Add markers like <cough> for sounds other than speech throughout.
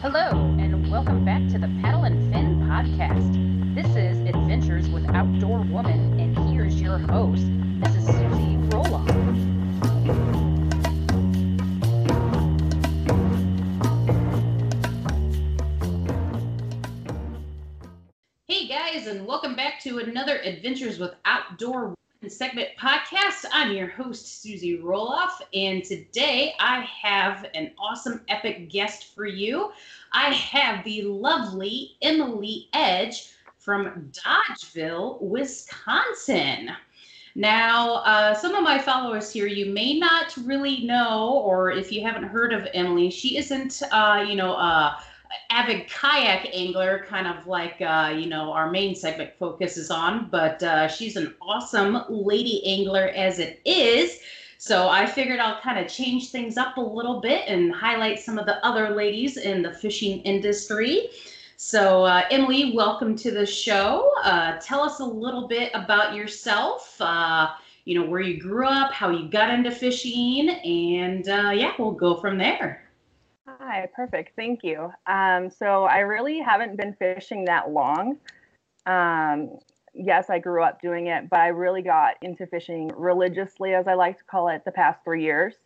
Hello, and welcome back to the Paddle and Fin podcast. This is Adventures with Outdoor Woman, and here's your host, Mrs. Susie Roloff. Hey guys, and welcome back to another Adventures with Outdoor Woman segment podcast. I'm your host, Susie Roloff, and today I have an awesome, epic guest for you. I have the lovely Emily Edge from Dodgeville, Wisconsin. Now, uh, some of my followers here, you may not really know, or if you haven't heard of Emily, she isn't, uh, you know, uh, avid kayak angler, kind of like uh, you know our main segment focuses on. But uh, she's an awesome lady angler as it is. So I figured I'll kind of change things up a little bit and highlight some of the other ladies in the fishing industry. So uh, Emily, welcome to the show. Uh, tell us a little bit about yourself. Uh, you know where you grew up, how you got into fishing, and uh, yeah, we'll go from there. Hi, perfect. Thank you. Um, so I really haven't been fishing that long. Um, yes, I grew up doing it, but I really got into fishing religiously, as I like to call it, the past three years.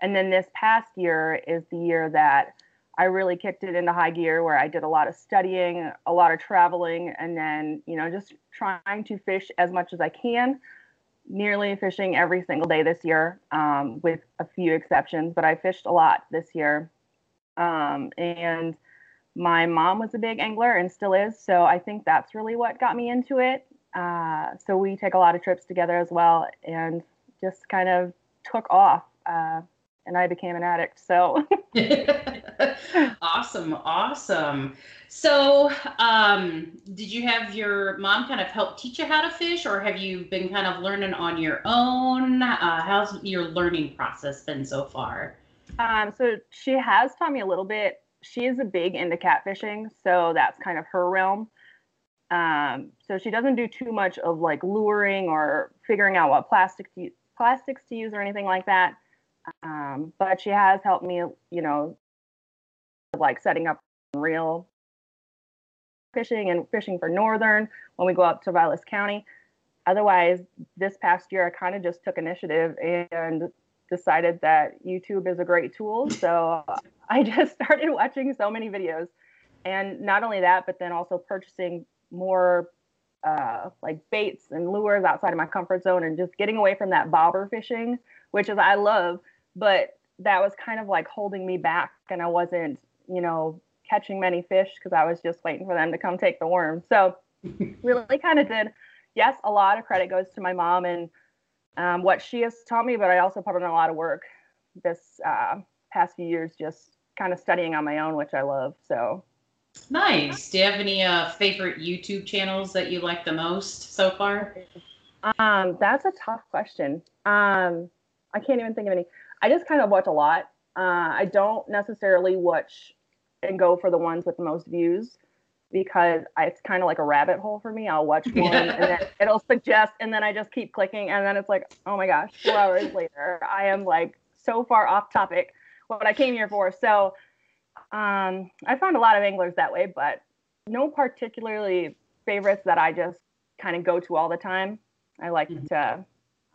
And then this past year is the year that I really kicked it into high gear where I did a lot of studying, a lot of traveling, and then, you know, just trying to fish as much as I can. Nearly fishing every single day this year, um, with a few exceptions, but I fished a lot this year. Um, and my mom was a big angler and still is. So I think that's really what got me into it. Uh, so we take a lot of trips together as well and just kind of took off. Uh, and I became an addict. So <laughs> awesome, awesome. So, um, did you have your mom kind of help teach you how to fish, or have you been kind of learning on your own? Uh, how's your learning process been so far? Um, so she has taught me a little bit. She is a big into catfishing, so that's kind of her realm. Um, so she doesn't do too much of like luring or figuring out what plastic to, plastics to use or anything like that. Um, but she has helped me, you know, like setting up real fishing and fishing for northern when we go up to Vilas County. Otherwise, this past year I kind of just took initiative and decided that YouTube is a great tool. <laughs> So I just started watching so many videos. And not only that, but then also purchasing more uh, like baits and lures outside of my comfort zone and just getting away from that bobber fishing, which is I love, but that was kind of like holding me back. And I wasn't, you know, catching many fish because I was just waiting for them to come take the worm. So <laughs> really kind of did. Yes, a lot of credit goes to my mom and um, what she has taught me, but I also put in a lot of work this uh, past few years, just kind of studying on my own, which I love. So nice. Do you have any uh, favorite YouTube channels that you like the most so far? Um, that's a tough question. Um, I can't even think of any. I just kind of watch a lot. Uh, I don't necessarily watch and go for the ones with the most views because it's kind of like a rabbit hole for me. I'll watch <laughs> one and then it'll suggest, and then I just keep clicking, and then it's like, oh my gosh, four hours later, I am like so far off topic what I came here for. So um, I found a lot of anglers that way, but no particularly favorites that I just kind of go to all the time. I like mm-hmm. to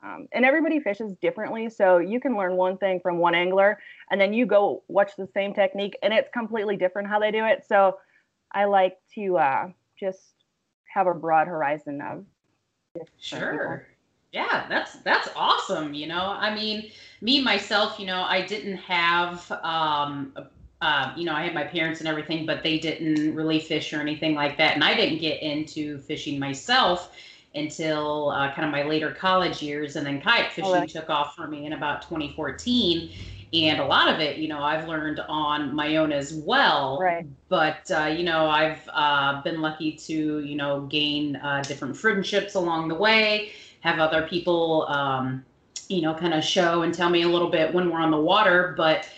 um, and everybody fishes differently. So you can learn one thing from one angler and then you go watch the same technique and it's completely different how they do it. So I like to uh, just have a broad horizon of sure. People. Yeah, that's that's awesome. You know, I mean, me myself, you know, I didn't have um, uh, you know, I had my parents and everything, but they didn't really fish or anything like that. And I didn't get into fishing myself until uh, kind of my later college years. And then kayak oh, fishing oh, took off for me in about 2014. And a lot of it, you know, I've learned on my own as well. Right. But, uh, you know, I've uh, been lucky to, you know, gain uh, different friendships along the way, have other people, um, you know, kind of show and tell me a little bit when we're on the water. But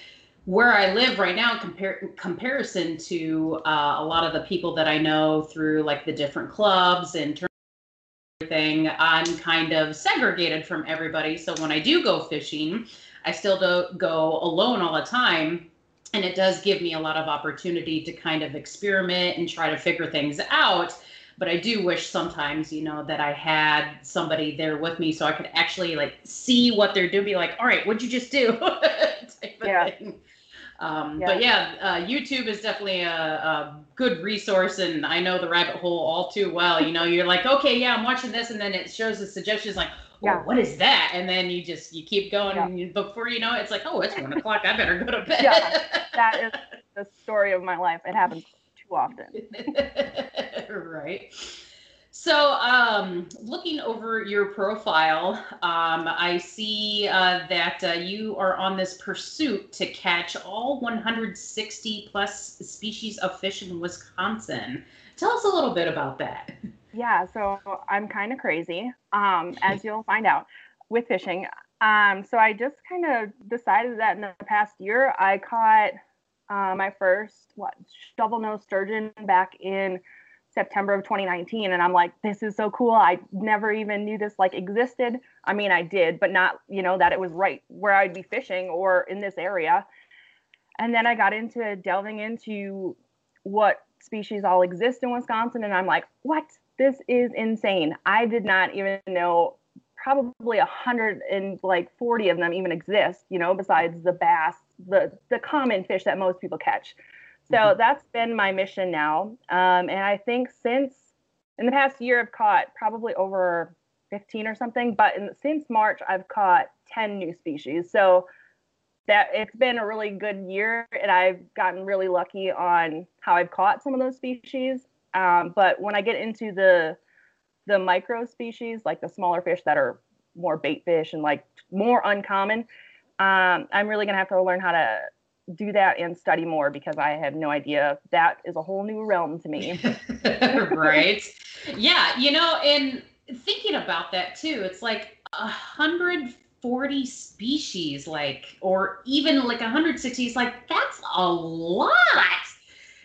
where I live right now, compar- comparison to uh, a lot of the people that I know through like the different clubs and everything, I'm kind of segregated from everybody. So when I do go fishing, I still don't go alone all the time. And it does give me a lot of opportunity to kind of experiment and try to figure things out. But I do wish sometimes, you know, that I had somebody there with me so I could actually like see what they're doing, be like, all right, what'd you just do? <laughs> yeah. Thing. Um, yeah. But yeah, uh, YouTube is definitely a, a, good resource, and I know the rabbit hole all too well. You know, you're like, okay, yeah, I'm watching this, and then it shows the suggestions like, yeah. what is that? And then you just you keep going, yeah. and you, before you know it, it's like, oh, it's one <laughs> o'clock. I better go to bed. Yeah, that is <laughs> the story of my life. It happens too often. <laughs> right. So, um, looking over your profile, um, I see uh, that uh, you are on this pursuit to catch all 160 plus species of fish in Wisconsin. Tell us a little bit about that. Yeah, so I'm kind of crazy, um, as <laughs> you'll find out with fishing. Um, so I just kind of decided that in the past year, I caught uh, my first what shovel nose sturgeon back in September of 2019 and I'm like this is so cool I never even knew this like existed. I mean I did but not you know that it was right where I'd be fishing or in this area. And then I got into delving into what species all exist in Wisconsin and I'm like what this is insane I did not even know probably a hundred and like 40 of them even exist you know besides the bass the the common fish that most people catch so mm-hmm. that's been my mission now. Um, and I think since in the past year, I've caught probably over 15 or something, but in, since March, I've caught 10 new species. So that it's been a really good year, and I've gotten really lucky on how I've caught some of those species. Um, but when I get into the the micro species, like the smaller fish that are more bait fish and like more uncommon, um, I'm really gonna have to learn how to do that and study more because I have no idea. That is a whole new realm to me. <laughs> right. Yeah. You know, and thinking about that too, it's like a hundred forty species, like, or even like 160. It's like that's a lot.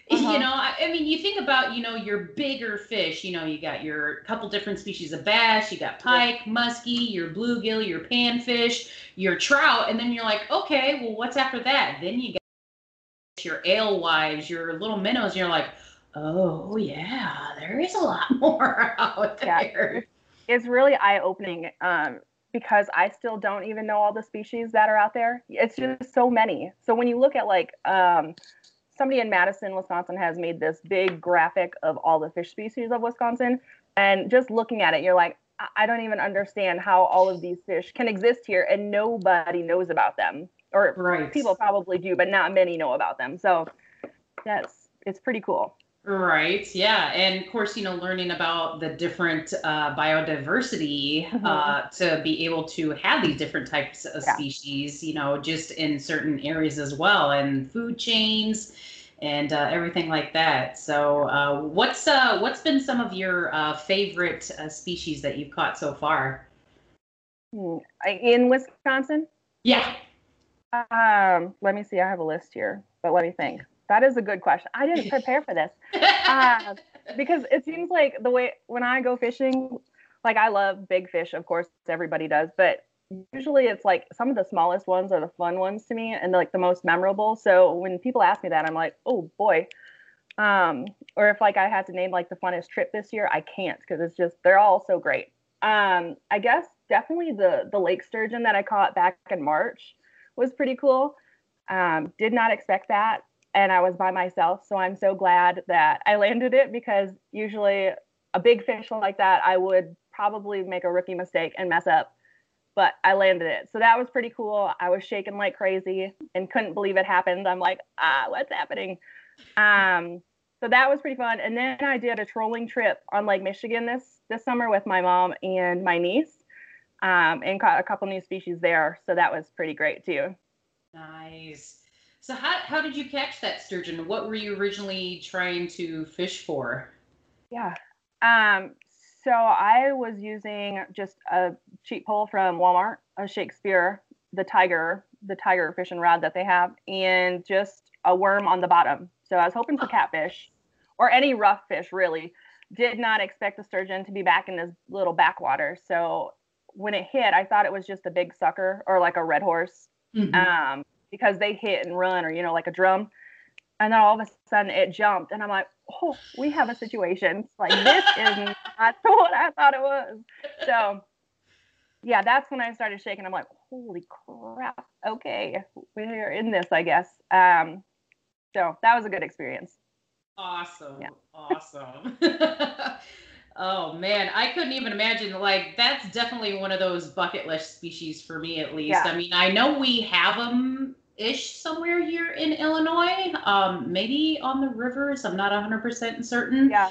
<laughs> Uh-huh. You know, I, I, mean, you think about, you know, your bigger fish, you know, you got your couple different species of bass, you got pike, yeah. muskie, your bluegill, your panfish, your trout, and then you're like, okay, well, what's after that? Then you got your alewives, your little minnows, and you're like, oh, yeah, there is a lot <laughs> more out there. Yeah. It's really eye opening um, because I still don't even know all the species that are out there. It's just so many. So when you look at like, um, somebody in Madison, Wisconsin has made this big graphic of all the fish species of Wisconsin. And just looking at it, you're like, I don't even understand how all of these fish can exist here and nobody knows about them. Or right. people probably do, but not many know about them. So that's it's pretty cool. Right. Yeah. And of course, you know, learning about the different uh, biodiversity Mhm. uh, to be able to have these different types of Yeah. species, you know, just in certain areas as well, and food chains and uh, everything like that. So, uh, what's uh, what's been some of your uh, favorite uh, species that you've caught so far? Hmm. In Wisconsin, Yeah. um, let me see. I have a list here, but let me think. That is a good question. I didn't <laughs> prepare for this. Uh, because it seems like the way when I go fishing, like I love big fish, of course, everybody does, but usually it's like some of the smallest ones are the fun ones to me and like the most memorable. So when people ask me that, I'm like, oh boy. Um, or if like I had to name like the funnest trip this year, I can't because it's just they're all so great. Um, I guess definitely the the lake sturgeon that I caught back in March was pretty cool. Um, did not expect that and I was by myself. So I'm so glad that I landed it because usually a big fish like that, I would probably make a rookie mistake and mess up. But I landed it. So that was pretty cool. I was shaking like crazy and couldn't believe it happened. I'm like, ah, what's happening? Um, so that was pretty fun. And then I did a trolling trip on Lake Michigan this this summer with my mom and my niece, um, and caught a couple new species there. So that was pretty great too. Nice. So how how did you catch that sturgeon? What were you originally trying to fish for? Yeah. Um, so I was using just a cheap pole from Walmart, a Shakespeare, the tiger, the tiger fishing rod that they have, and just a worm on the bottom. So I was hoping for catfish or any rough fish really. Did not expect the sturgeon to be back in this little backwater. So when it hit, I thought it was just a big sucker or like a red horse Mhm. um, because they hit and run or you know like a drum and then all of a sudden it jumped and i'm like oh we have a situation like this is <laughs> not <laughs> what i thought it was so yeah that's when i started shaking i'm like holy crap okay we're in this i guess um, so that was a good experience Awesome. Yeah. Awesome. <laughs> oh man, I couldn't even imagine like that's definitely one of those bucket list species for me at least. Yeah. I mean, I know we have them ish somewhere here in Illinois. Um maybe on the rivers. I'm not 100% certain. yeah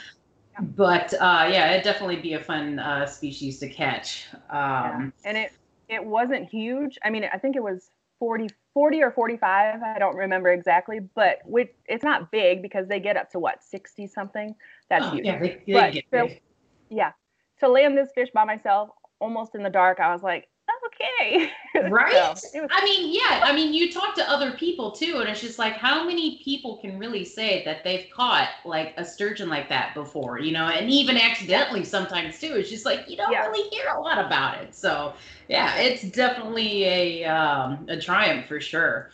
But uh yeah, it'd definitely be a fun uh species to catch. yeah. Um and it it wasn't huge i mean i think it was 40 40 or 45 i don't remember exactly but with, it's not big because they get up to what 60 something that's oh, huge yeah, they, they But get so- big. yeah to land this fish by myself almost in the dark i was like okay <laughs> Right? So, was- I mean, yeah. I mean, you talk to other people too, and it's just like, how many people can really say that they've caught like a sturgeon like that before, you know, and even accidentally sometimes too. It's just like you don't Yeah. really hear a lot about it. So, yeah, it's definitely a um, a triumph for sure.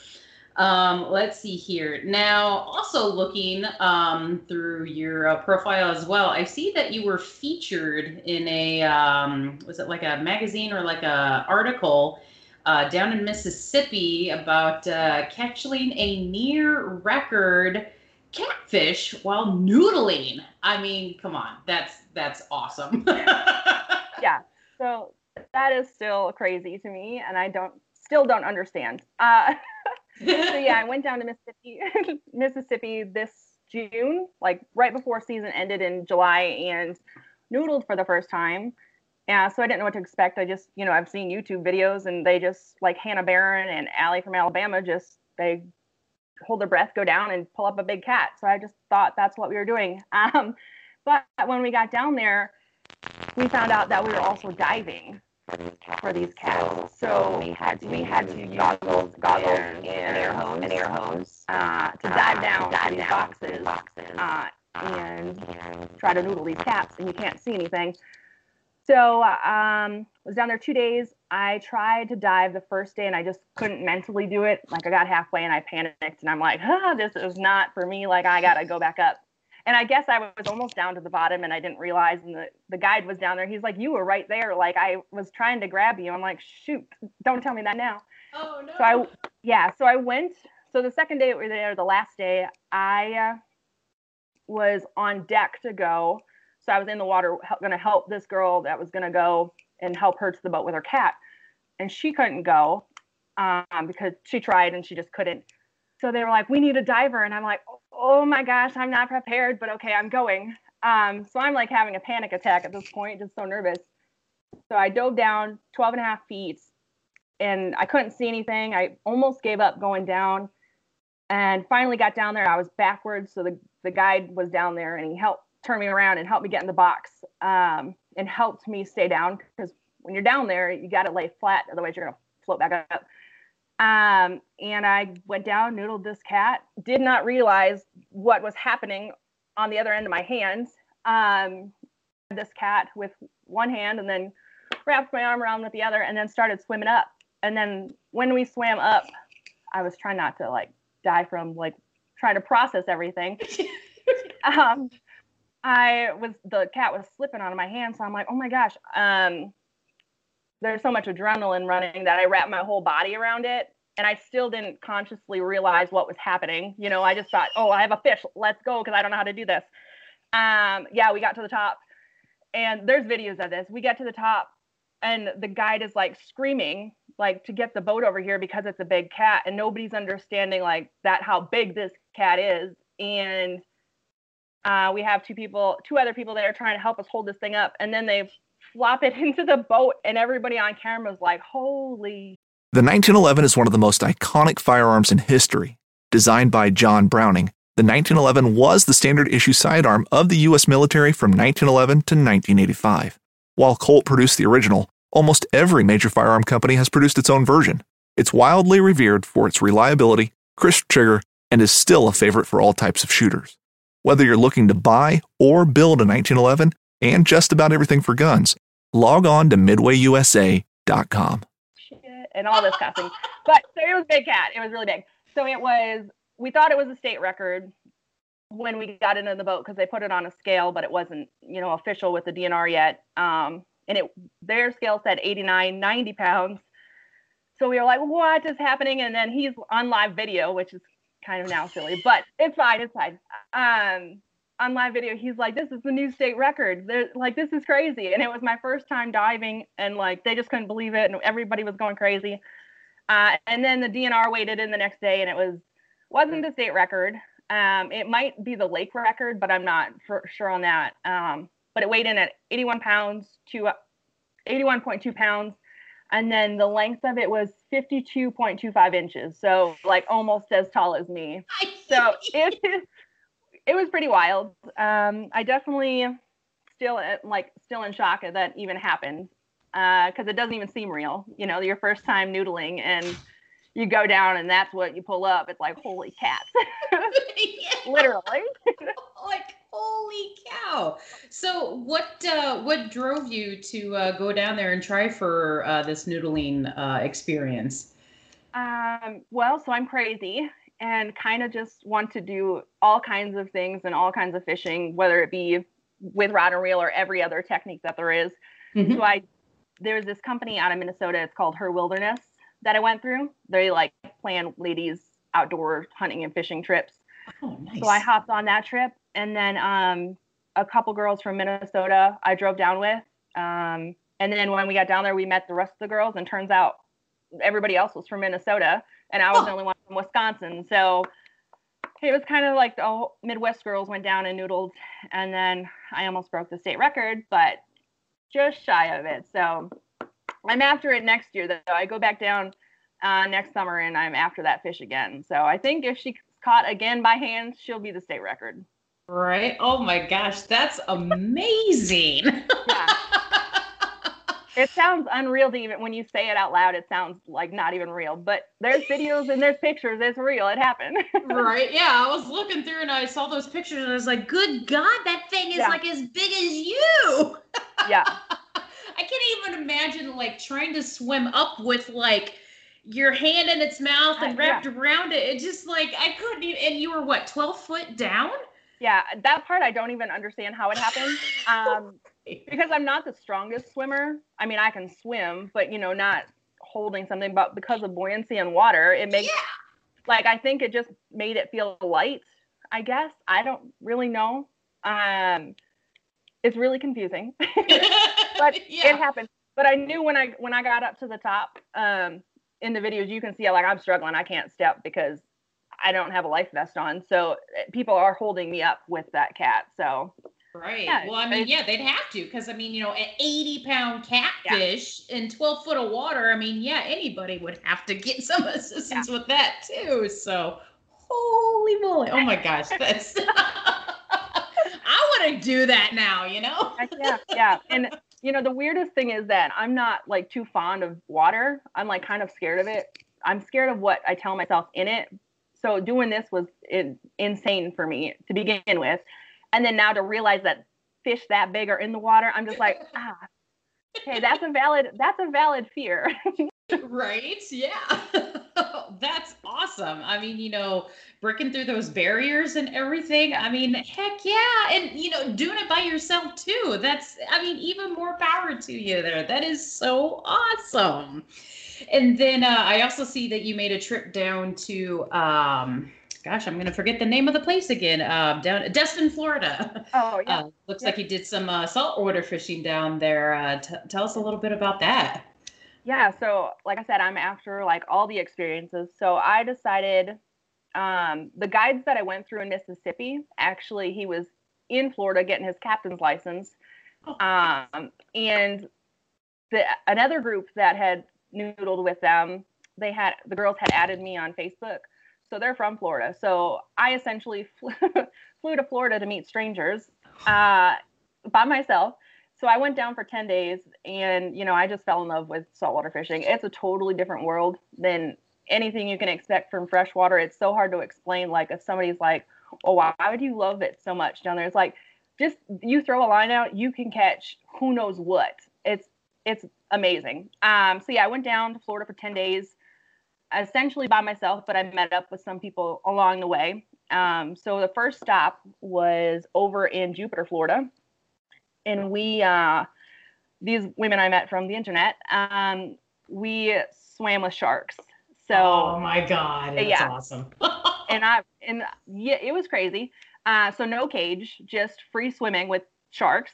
Um, let's see here. Now, also looking um, through your uh, profile as well, I see that you were featured in a um, was it like a magazine or like a article uh, down in Mississippi about uh, catching a near record catfish while noodling. I mean, come on, that's that's awesome. <laughs> yeah so that is still crazy to me and i don't still don't understand uh <laughs> so yeah i <laughs> went down to mississippi <laughs> mississippi this june like right before season ended in july and noodled for the first time. Yeah so i didn't know what to expect. I just you know i've seen youtube videos and they just like hannah barron and Allie from alabama just they hold their breath go down and pull up a big cat. So i just thought that's what we were doing. <laughs> Um but when we got down there we found out that we were also diving for these cats. So we had to we had to use goggles, goggles, and, air hose, and air hose uh, to dive down to dive these boxes, uh, and try to noodle these cats, and you can't see anything. So um, was down there two days. I tried to dive the first day, and I just couldn't mentally do it. Like I got halfway, and I panicked, and I'm like, ah, this is not for me. Like I gotta go back up and I guess I was almost down to the bottom and I didn't realize and the, the guide was down there. He's like, You were right there. Like I was trying to grab you. I'm like, shoot, don't tell me that now. oh no. So I yeah, so I went. So the second day we were there, the last day, I uh, was on deck to go. So I was in the water hel- gonna help this girl that was gonna go and help her to the boat with her cat. And she couldn't go um, because she tried and she just couldn't. So they were like, We need a diver. And I'm like, oh my gosh, I'm not prepared, but okay, I'm going. Um, so I'm like having a panic attack at this point, just so nervous. So I dove down 12 and a half feet and I couldn't see anything. I almost gave up going down and finally got down there. I was backwards. So the, the guide was down there and he helped turn me around and helped me get in the box um, and helped me stay down because when you're down there, you got to lay flat, otherwise you're gonna float back up. Um, and I went down, noodled this cat, did not realize what was happening on the other end of my hands. Um, this cat with one hand and then wrapped my arm around with the other and then started swimming up. And then when we swam up, I was trying not to like die from like trying to process everything. <laughs> um, I was the cat was slipping out of my hand, so I'm like, oh my gosh. Um, there's so much adrenaline running that I wrapped my whole body around it, and I still didn't consciously realize what was happening. You know, I just thought, oh, I have a fish, let's go, because I don't know how to do this. Um, yeah, we got to the top, and there's videos of this. We get to the top, and the guide is like screaming, like to get the boat over here because it's a big cat, and nobody's understanding like that how big this cat is, and uh, we have two people, two other people that are trying to help us hold this thing up, and then they flop it <laughs> into the boat, and everybody on camera is like, "Holy!" The 1911 is one of the most iconic firearms in history. Designed by John Browning, the 1911 was the standard issue sidearm of the U.S. military from 1911 to 1985. While Colt produced the original, almost every major firearm company has produced its own version. It's wildly revered for its reliability, crisp trigger, and is still a favorite for all types of shooters. Whether you're looking to buy or build a 1911 and just about everything for guns, log on to midwayusa.com. Shit. And all this thing. But so it was big cat. It was really big. So it was, we thought it was a state record when we got into the boat because they put it on a scale, but it wasn't, you know, official with the DNR yet. Um, and it their scale said 89, 90 pounds. So we were like, what is happening? And then he's on live video, which is kind of now silly, but it's fine. It's fine. Um, on live video, he's like, "This is the new state record. They're, like, this is crazy." And it was my first time diving, and like they just couldn't believe it, and everybody was going crazy. Uh, and then the DNR waited in the next day, and it was wasn't the state record. Um, it might be the lake record, but I'm not for sure on that. Um, but it weighed in at 81 pounds to 81.2 pounds and then the length of it was 52.25 inches so like almost as tall as me so it it was pretty wild. Um i definitely still uh, like still in shock that that even happened because uh, it doesn't even seem real you know your first time noodling and you go down and that's what you pull up. It's like holy cats <laughs> <laughs> literally. <laughs> Like holy cow. So what uh, what drove you to uh, go down there and try for uh, this noodling uh, experience? Um, well so i'm crazy and kind of just want to do all kinds of things and all kinds of fishing whether it be with rod and reel or every other technique that there is. Mm-hmm. so i there's this company out of minnesota it's called her wilderness that i went through they like plan ladies outdoor hunting and fishing trips oh, nice. so i hopped on that trip and then um, a couple girls from Minnesota I drove down with. Um, and then when we got down there, we met the rest of the girls, and turns out everybody else was from Minnesota, and I was oh. the only one from Wisconsin. So it was kind of like the Midwest girls went down and noodled, and then I almost broke the state record, but just shy of it. So I'm after it next year, though. I go back down uh, next summer, and I'm after that fish again. So I think if she's caught again by hand, she'll be the state record. Right? Oh my gosh, that's amazing. yeah. <laughs> It sounds unreal to even when you say it out loud, it sounds like not even real. But there's videos and there's pictures. It's real. It happened. <laughs> right. Yeah. I was looking through and I saw those pictures and I was like, good God, that thing is yeah. like as big as you. <laughs> yeah. I can't even imagine like trying to swim up with like your hand in its mouth and wrapped yeah. around it. It just like I couldn't even and you were what, 12 foot down? yeah, that part I don't even understand how it happened. <laughs> Um, <laughs> because I'm not the strongest swimmer. I mean, I can swim, but you know, not holding something. But because of buoyancy and water, it makes yeah. like I think it just made it feel light. I guess I don't really know. Um, it's really confusing, <laughs> but <laughs> yeah. it happened. But I knew when I when I got up to the top, um, in the videos you can see like I'm struggling. I can't step because I don't have a life vest on. So eh, people are holding me up with that cat. So Right. Yeah, well, I mean, yeah, they'd have to because I mean, you know, an 80 pound catfish in 12 foot of water. I mean, yeah, anybody would have to get some <laughs> assistance with that too. So, holy moly! Oh my gosh, <laughs> that's. <laughs> I want to do that now. You know. Yeah, yeah. And you know, the weirdest thing is that I'm not like too fond of water. I'm like kind of scared of it. I'm scared of what I tell myself in it. So doing this was in, insane for me to begin with. And then now to realize that fish that big are in the water, I'm just like, <laughs> ah, okay, that's a valid that's a valid fear. <laughs> right? Yeah. <laughs> That's awesome. I mean, you know, breaking through those barriers and everything. I mean, heck yeah. And, you know, doing it by yourself too. That's, I mean, even more power to you there. That is so awesome. And then uh, I also see that you made a trip down to, um, gosh, I'm going to forget the name of the place again. Um, down Destin, Florida. oh yeah. <laughs> Uh, looks like you did some uh, saltwater fishing down there. Uh, t- tell us a little bit about that. yeah so like i said i'm after like all the experiences so i decided um, the guides that i went through in mississippi actually he was in florida getting his captain's license Oh. um, and the another group that had noodled with them they had the girls had added me on facebook so they're from florida so i essentially <laughs> flew, flew to florida to meet strangers uh, by myself so I went down for 10 days and, you know, I just fell in love with saltwater fishing. It's a totally different world than anything you can expect from freshwater. It's so hard to explain. Like, if somebody's like, oh, why would you love it so much down there? It's like, just you throw a line out, you can catch who knows what. It's, it's amazing. Um, so yeah, I went down to Florida for 10 days, essentially by myself, but I met up with some people along the way. Um, so the first stop was over in Jupiter, Florida and we uh, these women I met from the internet, um, we swam with sharks. So oh my God. That's yeah. awesome. <laughs> and I and yeah, it was crazy. Uh, so no cage, just free swimming with sharks,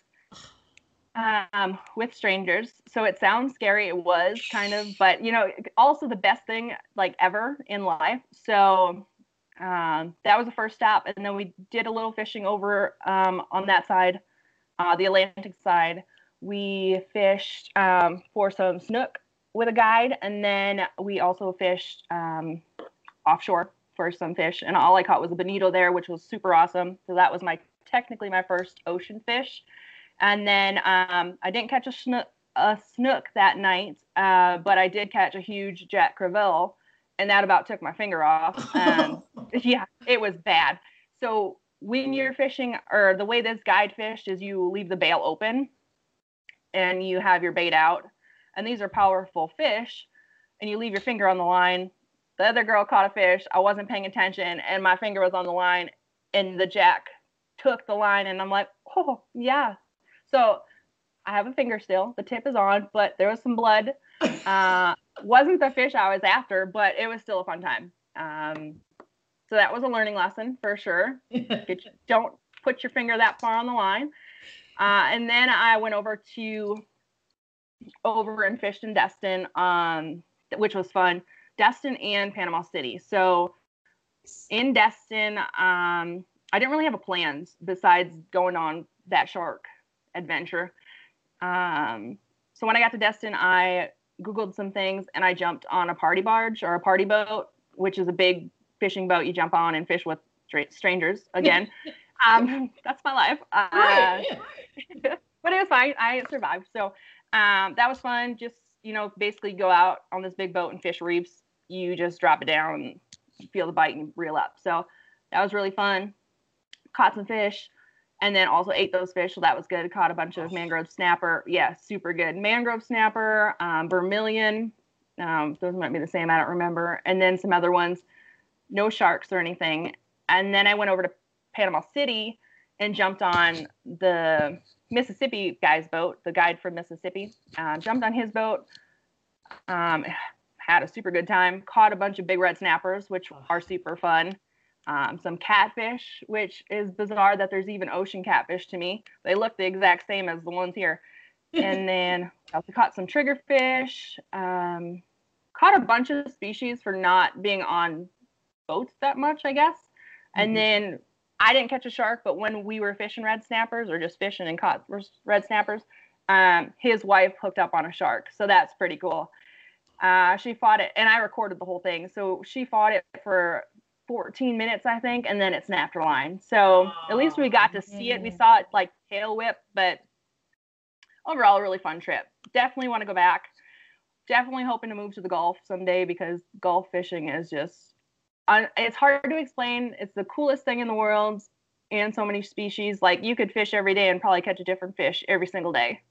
um, with strangers. So it sounds scary. It was kind of, but you know, also the best thing like ever in life. So um, that was the first stop, and then we did a little fishing over um, on that side, uh, the Atlantic side. We fished um, for some snook with a guide, and then we also fished um, offshore for some fish. And all I caught was a bonito there, which was super awesome. So that was my technically my first ocean fish. And then um, I didn't catch a snook, a snook that night, uh, but I did catch a huge Jack Crevalle, and that about took my finger off. <laughs> Um, yeah, it was bad. So when you're fishing, or the way this guide fished is you leave the bail open, and you have your bait out, and these are powerful fish, and you leave your finger on the line. The other girl caught a fish. I wasn't paying attention, and my finger was on the line, and the jack took the line, and I'm like, oh yeah. So I have a finger still. The tip is on, but there was some blood. <laughs> Uh, wasn't the fish I was after, but it was still a fun time. Um, so that was a learning lesson for sure. <laughs> Get don't put your finger that far on the line. Uh, and then I went over to over and fished in Destin, um, which was fun. Destin and Panama City. So in Destin, um, I didn't really have a plans besides going on that shark adventure. Um, so when I got to Destin, I Googled some things and I jumped on a party barge or a party boat, which is a big fishing boat you jump on and fish with strangers <laughs> again. um, <laughs> that's my life. Uh, Right, yeah. <laughs> but it was fine. I survived. So um, that was fun. Just, you know, basically go out on this big boat and fish reefs. You just drop it down, feel the bite and reel up. So that was really fun. Caught some fish and then also ate those fish. So that was good. Caught a bunch of mangrove snapper. Yeah, super good. Mangrove snapper, um, vermilion. Um, those might be the same. I don't remember. And then some other ones. No sharks or anything. And then I went over to Panama City and jumped on the Mississippi guy's boat, the guide from Mississippi. Uh, jumped on his boat. Um, had a super good time. Caught a bunch of big red snappers, which are super fun. Um, some catfish, which is bizarre that there's even ocean catfish to me. They look the exact same as the ones here. and <laughs> then I also caught some triggerfish. Um, caught a bunch of species for not being on boats that much, I guess. And Mhm. then I didn't catch a shark, but when we were fishing red snappers or just fishing and caught red snappers, um, his wife hooked up on a shark. So that's pretty cool. Uh, she fought it, and I recorded the whole thing. So she fought it for 14 minutes, I think, and then it snapped her line. So at least we got to see it. We Oh. saw it like tail whip, but overall, a really fun trip. Definitely want to go back. Definitely hoping to move to the Gulf someday because Gulf fishing is just, it's hard to explain. It's the coolest thing in the world and so many species. Like you could fish every day and probably catch a different fish every single day.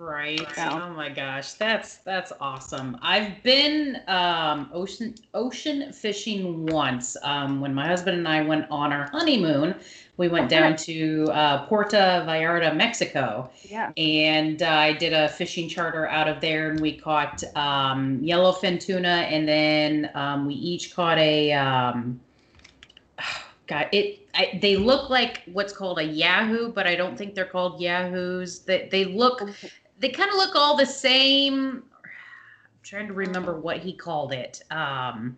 Right. Oh my gosh, that's that's awesome. I've been um, ocean ocean fishing once. Um, when my husband and I went on our honeymoon, we went down to uh, Puerto Vallarta, Mexico, Yeah. and uh, I did a fishing charter out of there, and we caught um, yellowfin tuna, and then um, we each caught a. Um, <sighs> God, it I, they look like what's called a yahoo, but I don't think they're called yahoos. They they look they kind of look all the same. I'm trying to remember what he called it. Um,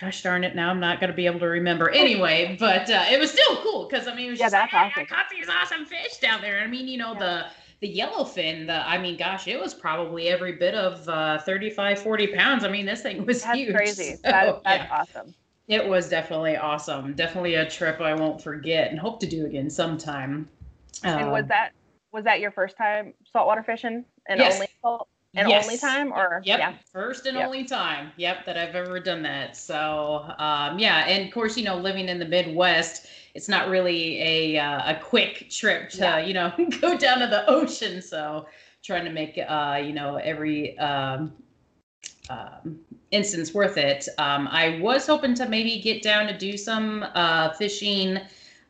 gosh darn it, now I'm not going to be able to remember. Anyway, but uh, it was still cool because I mean, it was Yeah, just like, "Hey, I awesome. caught these awesome fish down there. I mean, you know, Yeah. the the yellowfin, the I mean, gosh, it was probably every bit of uh, 35, 40 pounds. I mean, this thing was That's huge. crazy. So, That, that's yeah. awesome. It was definitely awesome. Definitely a trip I won't forget and hope to do again sometime. And was Um, that was that your first time saltwater fishing and Yes. only salt and yes. only time or Yep, yeah first and Yep. only time. Yep, that I've ever done that. So, um, yeah, and of course, you know, living in the Midwest, it's not really a uh, a quick trip to Yeah. you know <laughs> go down to the ocean. So, trying to make uh, you know every um, um, instance worth it. Um, I was hoping to maybe get down to do some uh, fishing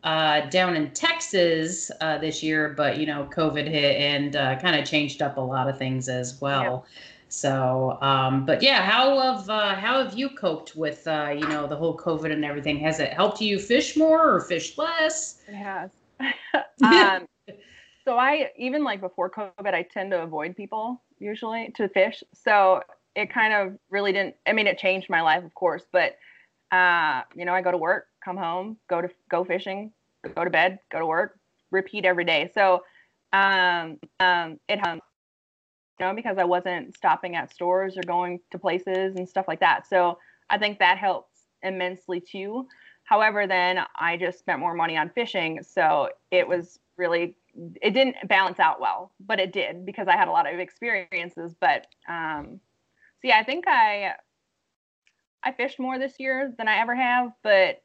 uh, down in Texas uh, this year, but you know, COVID hit and uh, kind of changed up a lot of things as well. So, um, but yeah, how have uh, how have you coped with uh, you know the whole COVID and everything? Has it helped you fish more or fish less? it has <laughs> <laughs> um so i even like before covid i tend to avoid people usually to fish so it kind of really didn't i mean it changed my life of course but uh you know i go to work come home go to go fishing go to bed go to work repeat every day. So um um it um you know because i wasn't stopping at stores or going to places and stuff like that. So i think that helps immensely too. However then i just spent more money on fishing so it was really it didn't balance out well but it did because i had a lot of experiences. But um so yeah i think i i fished more this year than i ever have but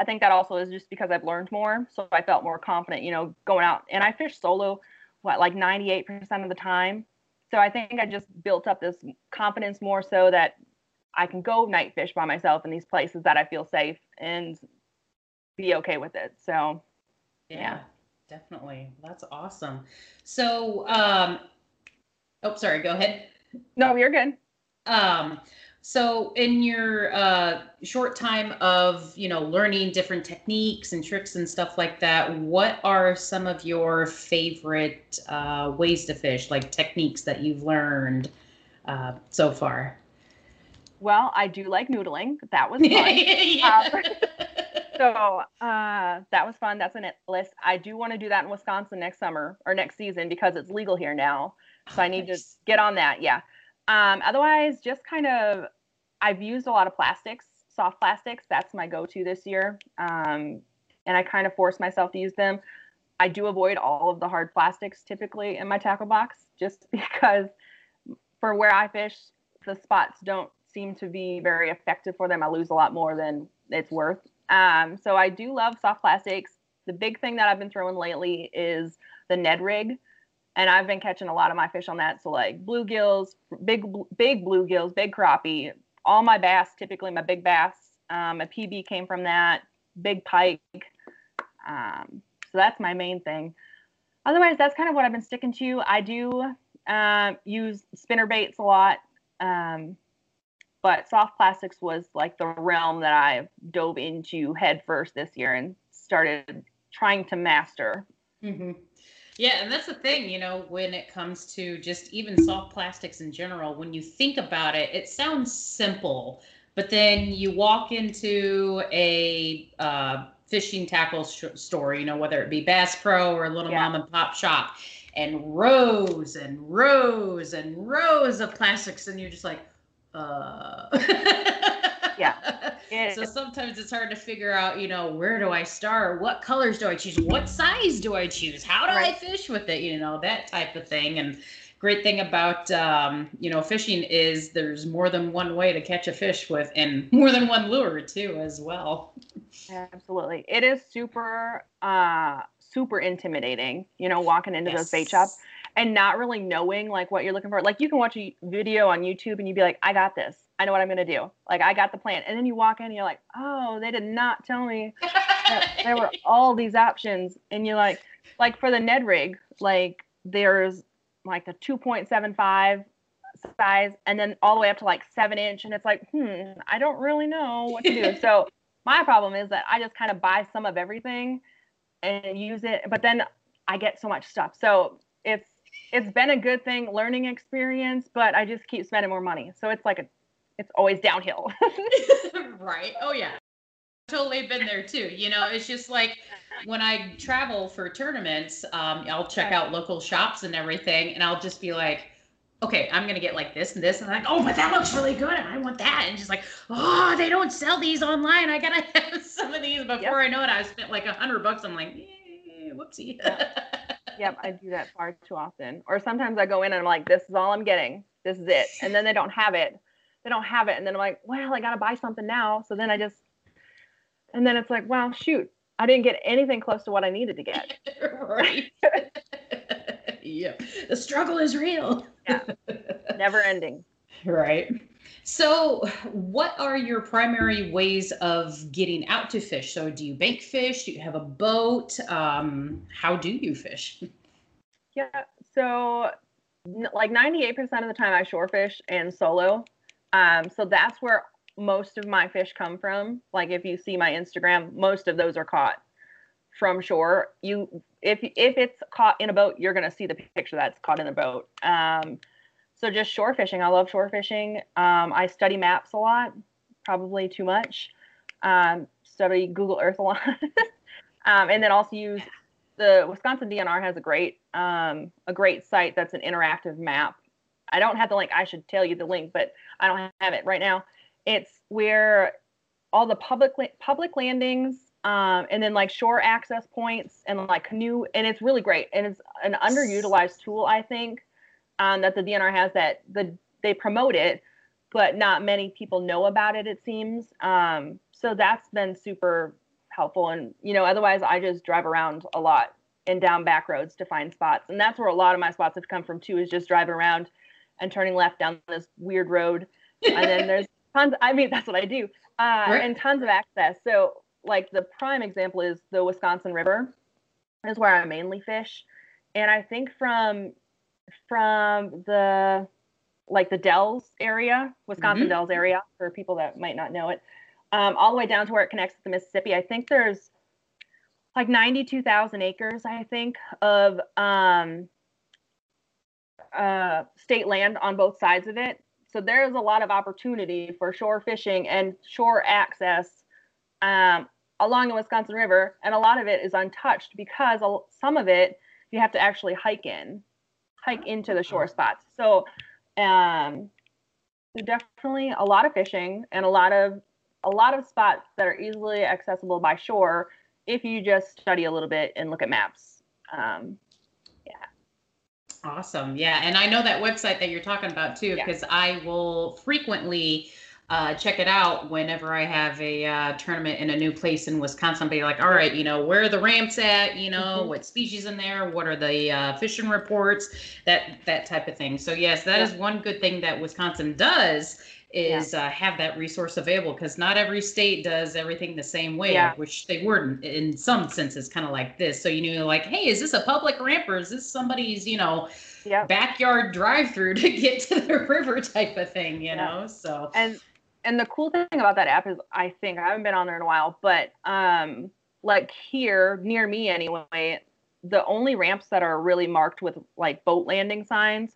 i think that also is just because i've learned more so i felt more confident you know going out and i fish solo what like 98% of the time so i think i just built up this confidence more so that i can go night fish by myself in these places that i feel safe and be okay with it so Yeah, definitely. That's awesome. So, um, oh, sorry. Go ahead. no you're good Um, so in your uh, short time of you know learning different techniques and tricks and stuff like that, what are some of your favorite uh, ways to fish, like techniques that you've learned uh, so far? Well, I do like noodling. That was <laughs> fun. yeah. so uh, that was fun. That's a net list. I do want to do that in Wisconsin next summer or next season because it's legal here now. So I need to get on that. Yeah. Um, otherwise, just kind of, I've used a lot of plastics, soft plastics. That's my go-to this year. Um, and I kind of force myself to use them. I do avoid all of the hard plastics typically in my tackle box <laughs> just because for where I fish, the spots don't seem to be very effective for them. I lose a lot more than it's worth. Um, so I do love soft plastics. The big thing that I've been throwing lately is the Ned rig, and I've been catching a lot of my fish on that. So like bluegills, big big bluegills, big crappie, all my bass, typically my big bass. Um, my PB came from that, big pike. Um, so that's my main thing. Otherwise, that's kind of what I've been sticking to. I do um, use spinner baits a lot. Um, but soft plastics was like the realm that I dove into head first this year and started trying to master. hmm Yeah, and that's the thing, you know, when it comes to just even soft plastics in general, when you think about it, it sounds simple, but then you walk into a uh, fishing tackle sh- store, you know, whether it be Bass Pro or a little Yeah. mom and pop shop, and rows and rows and rows of plastics, and you're just like, uh. <laughs> Yeah. <laughs> It- So sometimes it's hard to figure out, you know, where do I start? What colors do I choose? What size do I choose? How do I fish with it? You know, that type of thing. And great thing about um, you know fishing is there's more than one way to catch a fish with, and <laughs> more than one lure too, as well. Absolutely. It is super uh super intimidating, you know, walking into those bait shops and not really knowing like what you're looking for. Like you can watch a video on YouTube and you'd be like, I got this. I know what I'm gonna do. Like I got the plan. And then you walk in and you're like, oh, they did not tell me <laughs> there were all these options. And you're like, like for the Ned rig, like there's like the 2.75 size and then all the way up to like seven inch. And it's like, hmm, I don't really know what to do. <laughs> so my problem is that I just kind of buy some of everything and use it, but then I get so much stuff. So it's it's been a good thing, learning experience, but I just keep spending more money. So it's like a it's always downhill. <laughs> right. Oh yeah. Totally been there too. You know, it's just like when I travel for tournaments, um, I'll check out local shops and everything, and I'll just be like, okay, I'm gonna get like this and this, and like, oh, but that looks really good, and I want that, and just like, oh, they don't sell these online. I gotta <laughs> have some of these before I know it. I spent like a hundred bucks. I'm like, eh, whoopsie. yep, I do that far too often. Or sometimes I go in and I'm like, this is all I'm getting. This is it. And then they don't have it. They don't have it. And then I'm like, well, I got to buy something now. So then I just, and then it's like, well, shoot, I didn't get anything close to what I needed to get. <laughs> right. <laughs> yeah. The struggle is real. Yeah. Never ending. <laughs> Right. So, what are your primary ways of getting out to fish? So, do you bank fish? Do you have a boat? Um, how do you fish? Yeah. So, like 98% of the time I shore fish and solo. Um, so that's where most of my fish come from. Like if you see my Instagram, most of those are caught from shore. You if if it's caught in a boat, you're gonna see the picture that's caught in a boat. Um, so just shore fishing. I love shore fishing. Um, I study maps a lot, probably too much. Um, study Google Earth a lot, <laughs> um, and then also use the Wisconsin DNR has a great um, a great site that's an interactive map. I don't have the link. I should tell you the link, but I don't have it right now. It's where all the public public landings um, and then like shore access points and like canoe, and it's really great. And it's an underutilized tool, I think, um, that the DNR has that the they promote it, but not many people know about it. It seems. Um, so that's been super helpful. And you know, otherwise I just drive around a lot and down back roads to find spots, and that's where a lot of my spots have come from too. Is just driving around and turning left down this weird road, <laughs> and then there's tons. I mean, that's what I do, uh, Right. and tons of access. So like the prime example is the Wisconsin River, is where I mainly fish, and I think from from the like the Dells area, Wisconsin Mhm. Dells area, for people that might not know it, um, all the way down to where it connects to the Mississippi. I think there's like 92,000 acres, I think, of um, uh, state land on both sides of it. So there's a lot of opportunity for shore fishing and shore access um, along the Wisconsin River, and a lot of it is untouched because some of it you have to actually hike in, hike into the shore spots. So um, definitely a lot of fishing and a lot of a lot of spots that are easily accessible by shore if you just study a little bit and look at maps. Um, Awesome. Yeah. And I know that website that you're talking about too, Yeah. because I will frequently uh, check it out whenever I have a uh, tournament in a new place in Wisconsin. Be like, all right, you know, where are the ramps at? You know, Mhm. what species in there? What are the uh, fishing reports? That that type of thing. So yes, that Yeah. is one good thing that Wisconsin does is uh, have that resource available because not every state does everything the same way. Yeah. Wish they weren't in some senses kind of like this. So you know, like, hey, is this a public ramp or is this somebody's, you know, yep. backyard drive through to get to the <laughs> river type of thing, you Yeah. know? So and and the cool thing about that app is I think I haven't been on there in a while, but um like here near me anyway, the only ramps that are really marked with like boat landing signs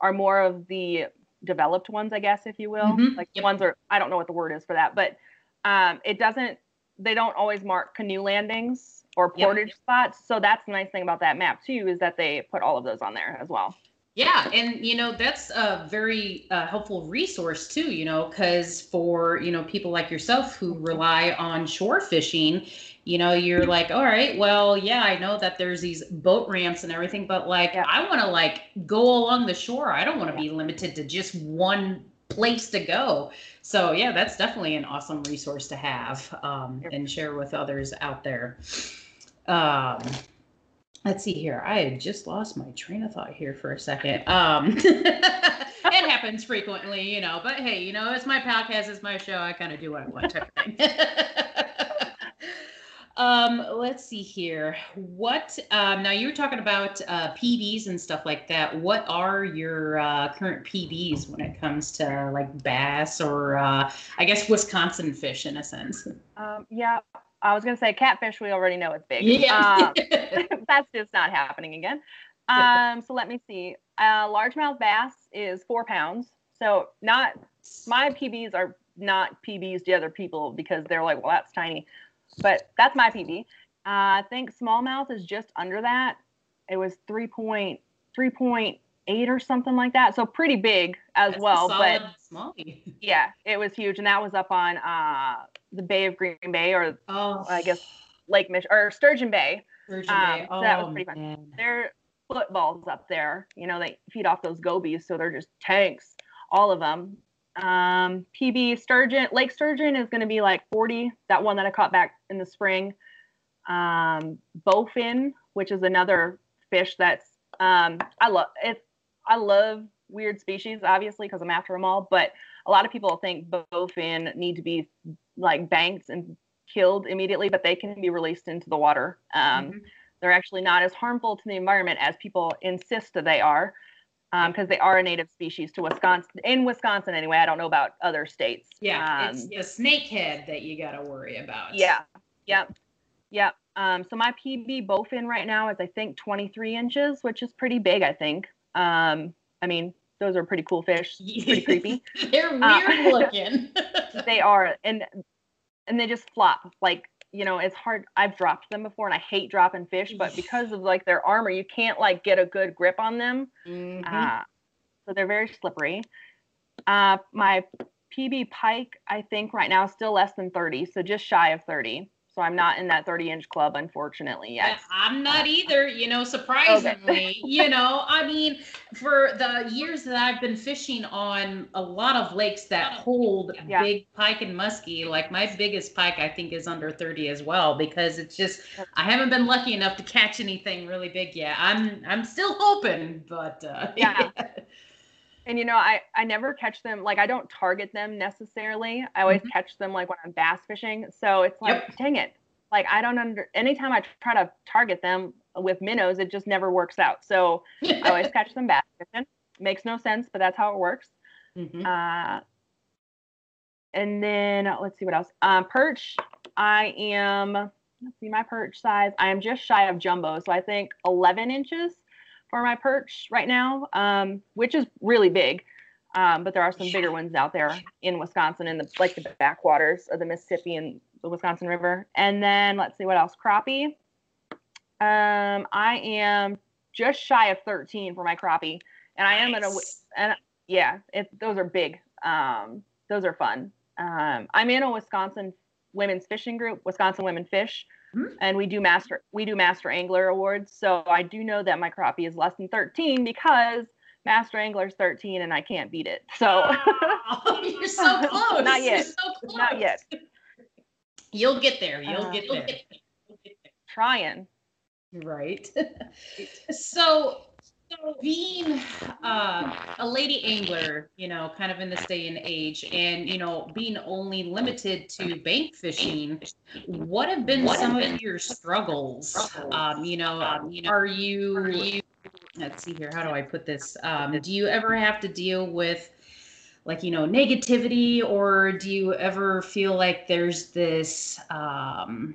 are more of the developed ones, I guess, if you will. Mhm. Like Yep. ones are I don't know what the word is for that, but um, it doesn't. They don't always mark canoe landings or Yep. portage spots. So that's the nice thing about that map too is that they put all of those on there as well. Yeah, and you know that's a very uh, helpful resource too. You know, because for you know people like yourself who rely on shore fishing, you know, you're like, all right, well, yeah, I know that there's these boat ramps and everything, but like. I want to like go along the shore. I don't want to be limited to just one place to go. So yeah, that's definitely an awesome resource to have um, and share with others out there. Um, let's see here. I had just lost my train of thought here for a second. Um, <laughs> it happens frequently, you know, but hey, you know, it's my podcast, it's my show. I kind of do what I want <laughs> um, let's see here. What, um, now you were talking about uh, PBs and stuff like that. What are your uh, current PBs when it comes to like bass or uh, I guess Wisconsin fish in a sense? Um, yeah, I was gonna say catfish. We already know it's big. Yeah. Um, <laughs> <laughs> that's just not happening again. Um, so let me see. Uh, largemouth bass is four pounds. So not my PBs are not PBs to other people because they're like, well, that's tiny, but that's my PB. Uh, I think smallmouth is just under that. It was 3.3.8 or something like that. So pretty big as That's well. But smallie. yeah, it was huge, and that was up on uh, the Bay of Green Bay or Oh, I guess Lake Mich or Sturgeon Bay. Sturgeon um, Bay. so that was Oh, pretty fun. man. They're footballs up there. You know, they feed off those gobies, so they're just tanks, all of them. Um, PB sturgeon, Lake Sturgeon is going to be like 40. That one that I caught back in the spring. Um, bowfin, which is another fish that's um, I love it. I love weird species, obviously, because I'm after them all. But a lot of people think bowfin need to be like banked and killed immediately, but they can be released into the water. Um, Mhm. They're actually not as harmful to the environment as people insist that they are, because they are a native species to Wisconsin. In Wisconsin, anyway. I don't know about other states. Yeah, Um, it's the snakehead that you got to worry about. yeah. Yep. Yep. Um, so my PB bowfin right now is I think 23 inches, which is pretty big, I think. Um, I mean, those are pretty cool fish. <laughs> Pretty creepy. They're weird Uh, <laughs> looking. they are and and they just flop. Like, you know, it's hard. I've dropped them before and I hate dropping fish, but because of like their armor, you can't like get a good grip on them. Mhm. Uh, so they're very slippery. Uh, my PB pike, I think right now is still less than 30, so just shy of 30. So I'm not in that 30 inch club, unfortunately, yet. I'm not either, you know, surprisingly. <laughs> you know, I mean, for the years that I've been fishing on a lot of lakes that hold Yeah. big pike and muskie, like my biggest pike I think is under 30 as well because it's just I haven't been lucky enough to catch anything really big yet. I'm I'm still hoping, but uh <laughs> Yeah. And you know, I I never catch them like I don't target them necessarily. I always Mhm. catch them like when I'm bass fishing. So it's like, Yep. dang it. Like I don't under anytime I try to target them with minnows, it just never works out. So <laughs> I always catch them bass fishing. Makes no sense, but that's how it works. Mhm. Uh, and then let's see what else. Um, perch, I am. Let's see my perch size. I am just shy of jumbo, so I think 11 inches for my perch right now, um, which is really big. Um, but there are some bigger ones out there in Wisconsin, in the like the backwaters of the Mississippi and the Wisconsin River. And then let's see what else. Crappie. Um, I am just shy of 13 for my crappie, and I am in a and yeah, it, those are big. Um, those are fun. Um, I'm in a Wisconsin women's fishing group, Wisconsin Women Fish, Mhm. and we do master we do master angler awards. So I do know that my crappie is less than 13 because master angler's 13 and I can't beat it. So Oh, <laughs> you're so close. Not yet. You're so close. <laughs> Not yet. You'll get there. You'll Uh, get there. You'll get there. trying. Right. <laughs> so, so being uh, a lady angler, you know, kind of in this day and age, and you know, being only limited to bank fishing, what have been some of your struggles? Um, you know, um, you know, are you? Are you? Let's see here. How do I put this? Um, do you ever have to deal with? like you know negativity or do you ever feel like there's this um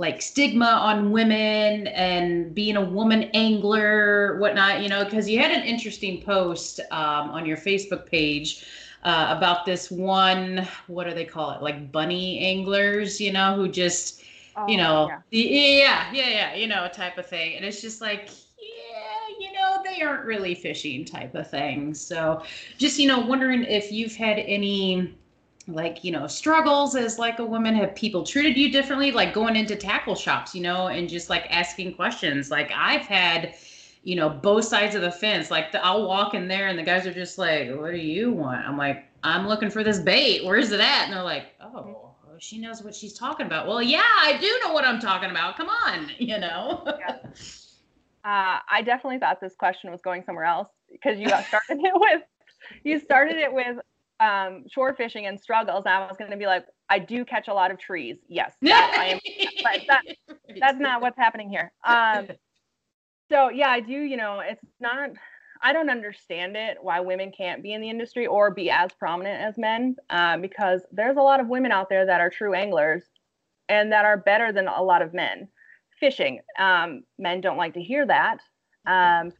like stigma on women and being a woman angler, whatnot, you know, because you had an interesting post um, on your Facebook page uh, about this one, what do they call it? Like bunny anglers, you know, who just, oh, you know, yeah. yeah, yeah, yeah, you know, type of thing. And it's just like, yeah, you know, they aren't really fishing type of thing. So just, you know, wondering if you've had any like you know struggles as like a woman. Have people treated you differently? Like going into tackle shops you know and just like asking questions. Like i've had you know both sides of the fence. Like the, i'll walk in there and the guys are just like what do you want? I'm like i'm looking for this bait. Where's it at? And they're like oh she knows what she's talking about. Well yeah i do know what i'm talking about. Come on <laughs> you know? Yeah. uh, i definitely thought this question was going somewhere else because you got started <laughs> it with you started it with um, shore fishing and struggles, I was going to be like, I do catch a lot of trees. Yes, <laughs> that I am, but that, that's not what's happening here. Um, so yeah, I do. You know, it's not. I don't understand it why women can't be in the industry or be as prominent as men, uh, because there's a lot of women out there that are true anglers, and that are better than a lot of men fishing. Um, men don't like to hear that, um,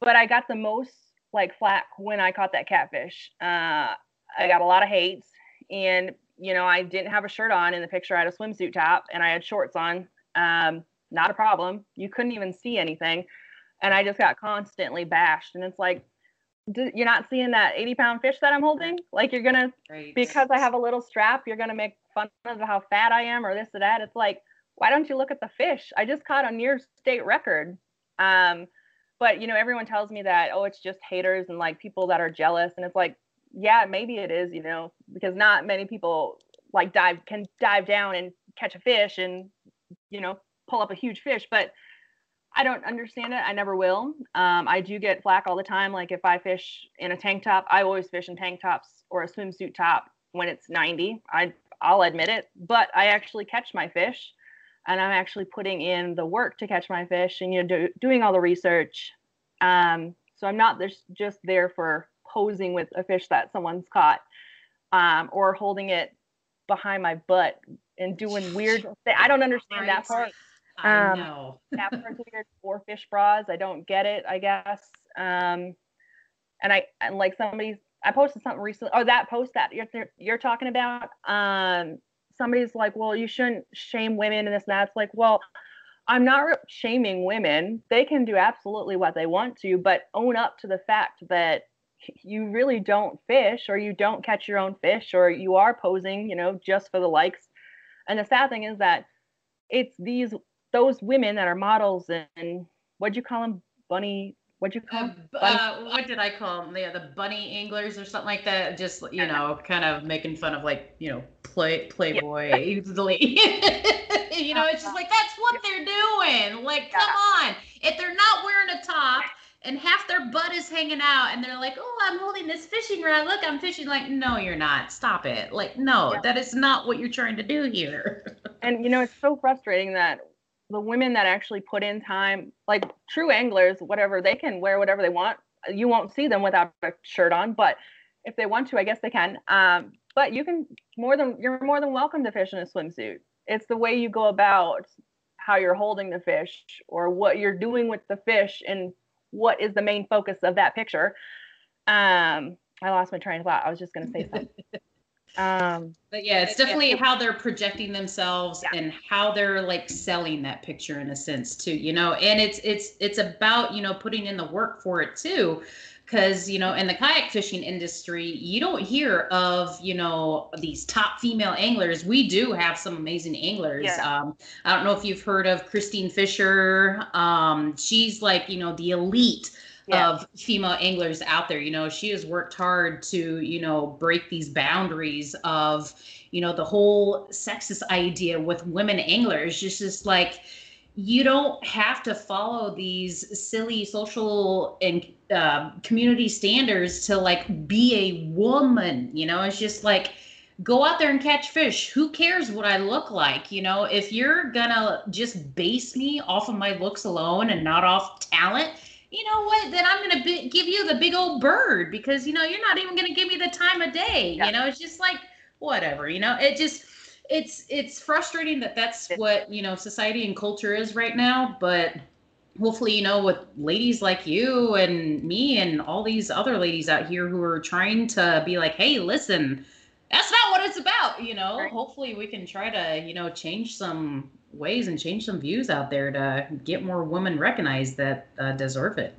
but I got the most like flack when I caught that catfish. Uh, I got a lot of hates, and you know I didn't have a shirt on in the picture. I had a swimsuit top and I had shorts on. Um, not a problem. You couldn't even see anything, and I just got constantly bashed. And it's like, you're not seeing that 80 pound fish that I'm holding. Like you're gonna right. because I have a little strap, you're gonna make fun of how fat I am or this or that. It's like, why don't you look at the fish? I just caught a near state record. Um, but you know, everyone tells me that oh, it's just haters and like people that are jealous, and it's like yeah, maybe it is, you know, because not many people like dive can dive down and catch a fish and you know pull up a huge fish, but I don't understand it. I never will. Um, I do get flack all the time. Like if I fish in a tank top, I always fish in tank tops or a swimsuit top when it's 90. I I'll admit it, but I actually catch my fish, and I'm actually putting in the work to catch my fish, and you know do, doing all the research. Um, so I'm not just just there for posing with a fish that someone's caught um, or holding it behind my butt and doing weird <laughs> I don't understand right. that part. I um, know. <laughs> that part's weird. Or fish bras. I don't get it, I guess. Um, and I and like somebody's I posted something recently or that post that you're you're talking about. Um, somebody's like, well, you shouldn't shame women and this and that. It's like, well, I'm not shaming women. They can do absolutely what they want to, but own up to the fact that you really don't fish or you don't catch your own fish or you are posing, you know, just for the likes. And the sad thing is that it's these those women that are models and what'd you call them? Bunny what'd you call them? Uh, uh, what did I call them? Yeah, the bunny anglers or something like that. Just you know, kind of making fun of like you know, play Playboy easily. <laughs> you know, it's just like that's what they're doing. Like, come on, if they're not wearing a top and half their butt is hanging out and they're like oh i'm holding this fishing rod. Look i'm fishing. Like no you're not. Stop it. Like no yeah. that is not what you're trying to do here. <laughs> And you know it's so frustrating that the women that actually put in time like true anglers whatever they can wear whatever they want. You won't see them without a shirt on but if they want to i guess they can. Um, but you can more than you're more than welcome to fish in a swimsuit. It's the way you go about how you're holding the fish or what you're doing with the fish and what is the main focus of that picture. Um, I lost my train of thought. I was just going to say something. <laughs> um, but yeah, it's definitely how they're projecting themselves yeah. and how they're like selling that picture in a sense too, you know. And it's it's it's about you know putting in the work for it too because you know in the kayak fishing industry you don't hear of you know these top female anglers. We do have some amazing anglers. Yeah. um, i don't know if you've heard of Kristine Fischer. Um, she's like you know the elite yeah. of female anglers out there you know. She has worked hard to you know break these boundaries of you know the whole sexist idea with women anglers. Just just like you don't have to follow these silly social and uh, community standards to like be a woman. You know, it's just like go out there and catch fish. Who cares what I look like? You know, if you're gonna just base me off of my looks alone and not off talent, you know what? Then I'm gonna be- give you the big old bird because you know you're not even gonna give me the time of day. Yeah. You know, it's just like whatever. You know, it just it's it's frustrating that that's what you know society and culture is right now but hopefully you know with ladies like you and me and all these other ladies out here who are trying to be like hey listen that's not what it's about you know right. hopefully we can try to you know change some ways and change some views out there to get more women recognized that uh, deserve it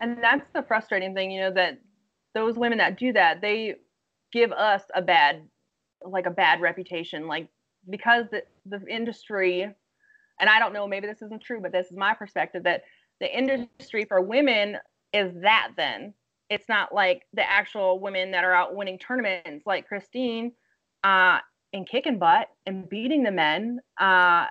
and that's the frustrating thing you know that those women that do that they give us a bad like a bad reputation like because the, the industry and i don't know maybe this isn't true but this is my perspective that the industry for women is that then. It's not like the actual women that are out winning tournaments like Kristine uh and kicking butt and beating the men uh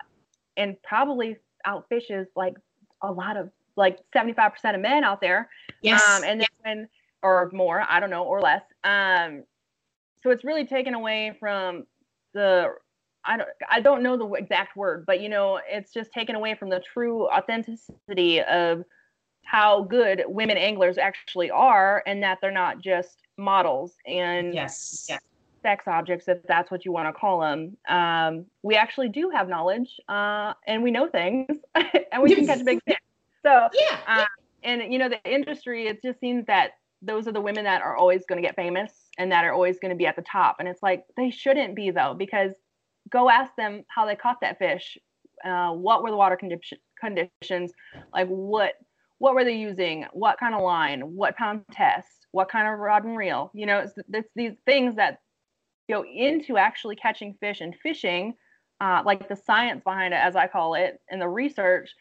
and probably outfishes like a lot of like 75% of men out there. Yes. Um and then when or more i don't know or less um so it's really taken away from the I don't I don't know the exact word, but you know, it's just taken away from the true authenticity of how good women anglers actually are and that they're not just models and yes, yes. sex objects if that's what you want to call them um, we actually do have knowledge uh, and we know things <laughs> and we can catch big fish. So yeah, uh, yeah. and you know the industry it just seems that those are the women that are always going to get famous and that are always going to be at the top. And it's like they shouldn't be though, because go ask them how they caught that fish. Uh, what were the water condi- conditions? Like what what were they using? What kind of line? What pound test? What kind of rod and reel? You know, it's, it's these things that go into actually catching fish and fishing, uh, like the science behind it, as I call it, and the research.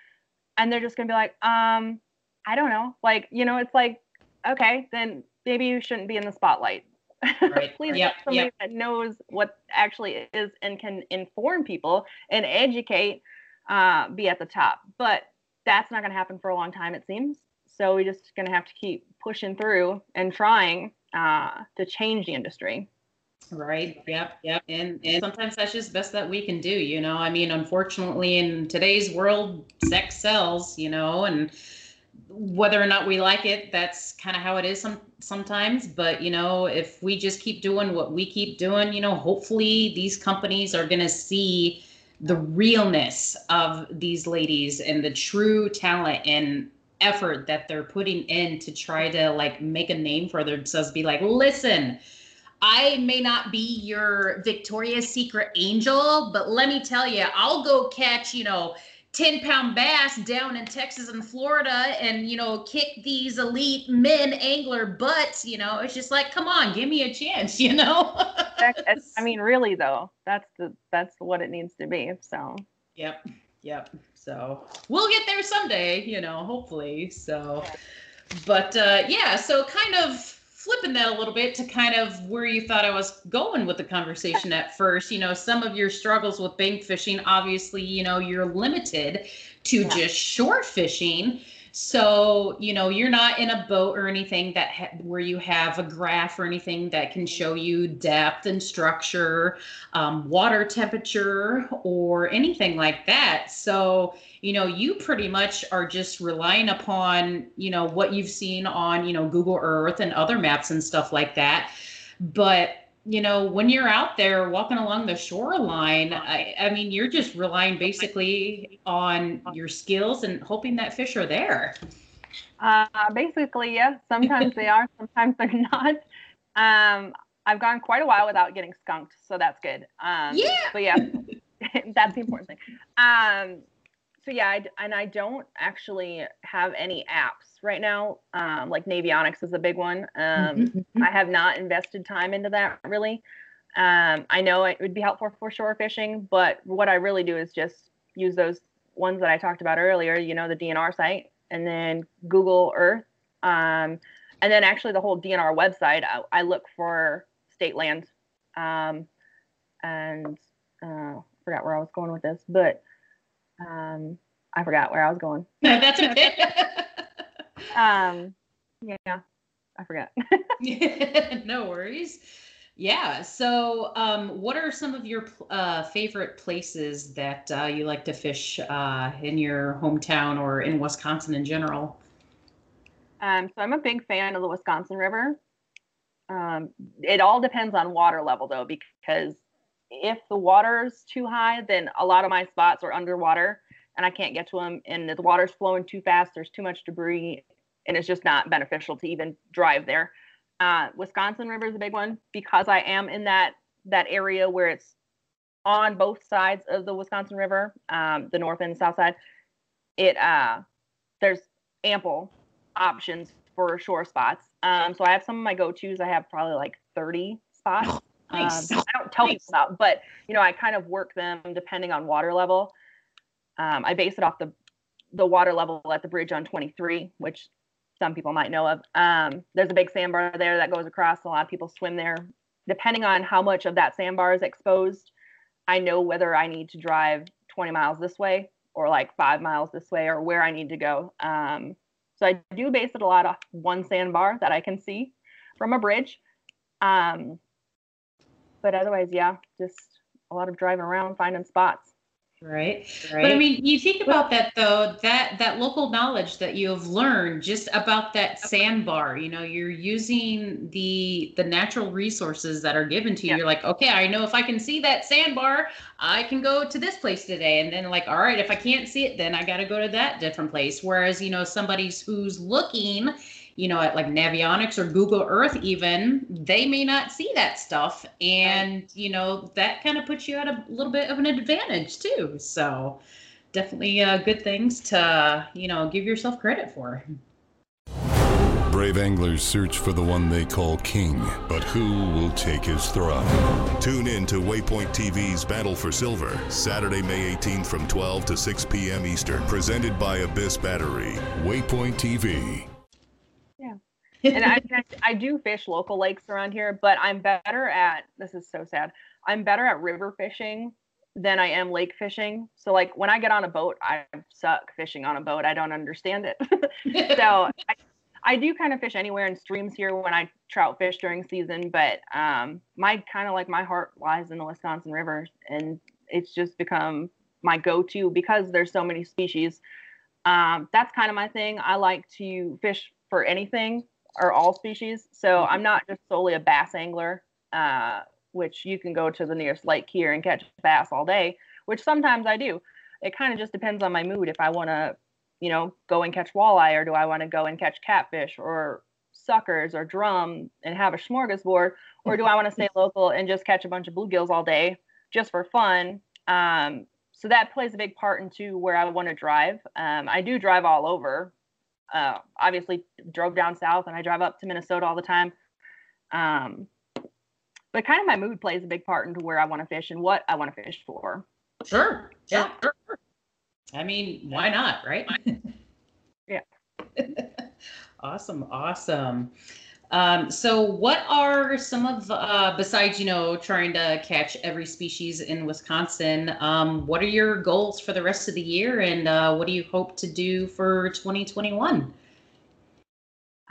And they're just gonna be like, um, I don't know. Like, you know, it's like, okay, then maybe you shouldn't be in the spotlight. Right. <laughs> Please yep. somebody yep. that knows what actually is and can inform people and educate uh, be at the top. But that's not going to happen for a long time, it seems. So we're just going to have to keep pushing through and trying uh, to change the industry. Right. Yep. Yep. And and sometimes that's just best that we can do. You know, I mean, unfortunately, in today's world, sex sells. You know, and whether or not we like it, that's kind of how it is some sometimes. But you know, if we just keep doing what we keep doing, you know, hopefully these companies are gonna see the realness of these ladies and the true talent and effort that they're putting in to try to like make a name for themselves be like listen I may not be your Victoria's Secret angel, but let me tell you, I'll go catch, you know, 10 pound bass down in Texas and Florida and, you know, kick these elite men angler butts, you know, it's just like, come on, give me a chance, <laughs> you know? I mean, really though, that's the, that's what it needs to be. So, yep. Yep. So we'll get there someday, you know, hopefully. So, but, uh, yeah, so kind of, flipping that a little bit to kind of where you thought I was going with the conversation at first. You know, some of your struggles with bank fishing, obviously, you know, you're limited to yeah. just short fishing. So, you know, you're not in a boat or anything that ha- where you have a graph or anything that can show you depth and structure, um, water temperature, or anything like that. So, you know, you pretty much are just relying upon, you know, what you've seen on, you know, Google Earth and other maps and stuff like that. But you know, when you're out there walking along the shoreline, I, I mean, you're just relying basically on your skills and hoping that fish are there. Uh, basically, yes. Sometimes they are, sometimes they're not. Um, I've gone quite a while without getting skunked, so that's good. Um, yeah. But yeah, <laughs> that's the important thing. Um, so yeah, I, and I don't actually have any apps right now. Um, like Navionics is a big one. Um, mm-hmm, mm-hmm. I have not invested time into that really. Um, I know it would be helpful for shore fishing, but what I really do is just use those ones that I talked about earlier. You know, the DNR site, and then Google Earth, um, and then actually the whole DNR website. I, I look for state land, um, and uh, forgot where I was going with this, but um, I forgot where I was going. No, <laughs> That's okay. <laughs> Um, yeah, I forgot. <laughs> <laughs> no worries. Yeah. So, um, what are some of your uh, favorite places that uh, you like to fish uh, in your hometown or in Wisconsin in general? Um, so I'm a big fan of the Wisconsin River. Um, it all depends on water level though, because if the water's too high, then a lot of my spots are underwater and I can't get to them. And if the water's flowing too fast, there's too much debris, and it's just not beneficial to even drive there. Uh, Wisconsin River is a big one because I am in that that area where it's on both sides of the Wisconsin River, um, the north and the south side. It uh, there's ample options for shore spots. Um, so I have some of my go-tos. I have probably like 30 spots. Nice. <gasps> Um, I don't tell people about, but you know, I kind of work them depending on water level. Um, I base it off the the water level at the bridge on 23, which some people might know of. Um, there's a big sandbar there that goes across. A lot of people swim there. Depending on how much of that sandbar is exposed, I know whether I need to drive 20 miles this way or like five miles this way or where I need to go. Um, so I do base it a lot off one sandbar that I can see from a bridge. Um, but otherwise, yeah, just a lot of driving around, finding spots. Right. right. But I mean, you think about that though, that that local knowledge that you have learned just about that sandbar, you know, you're using the the natural resources that are given to you. Yeah. You're like, okay, I know if I can see that sandbar, I can go to this place today. And then like, all right, if I can't see it, then I got to go to that different place. Whereas, you know, somebody who's looking you know, at like Navionics or Google Earth, even, they may not see that stuff. And, you know, that kind of puts you at a little bit of an advantage too. So definitely uh, good things to, you know, give yourself credit for. Brave anglers search for the one they call king, but who will take his throne? Tune in to Waypoint TV's Battle for Silver, Saturday, May 18th from 12 to 6 p.m. Eastern, presented by Abyss Battery. Waypoint TV and <laughs> I, I do fish local lakes around here, but I'm better at this is so sad. I'm better at river fishing than I am lake fishing. So like when I get on a boat, I suck fishing on a boat. I don't understand it. <laughs> so I, I do kind of fish anywhere in streams here when I trout fish during season, but um, my kind of like my heart lies in the Wisconsin River, and it's just become my go-to because there's so many species. Um, that's kind of my thing. I like to fish for anything are all species. So mm-hmm. I'm not just solely a bass angler, uh, which you can go to the nearest lake here and catch bass all day, which sometimes I do. It kind of just depends on my mood. If I want to, you know, go and catch walleye, or do I want to go and catch catfish or suckers or drum and have a smorgasbord, or do I want to stay local and just catch a bunch of bluegills all day just for fun? Um, so that plays a big part into where I want to drive. Um, I do drive all over, uh, obviously drove down south and I drive up to Minnesota all the time. Um, but kind of my mood plays a big part into where I want to fish and what I want to fish for. Sure. Yeah. Sure. I mean, why not, right? yeah. <laughs> awesome. Awesome. Um, so, what are some of, uh, besides, you know, trying to catch every species in Wisconsin, um, what are your goals for the rest of the year and uh, what do you hope to do for 2021?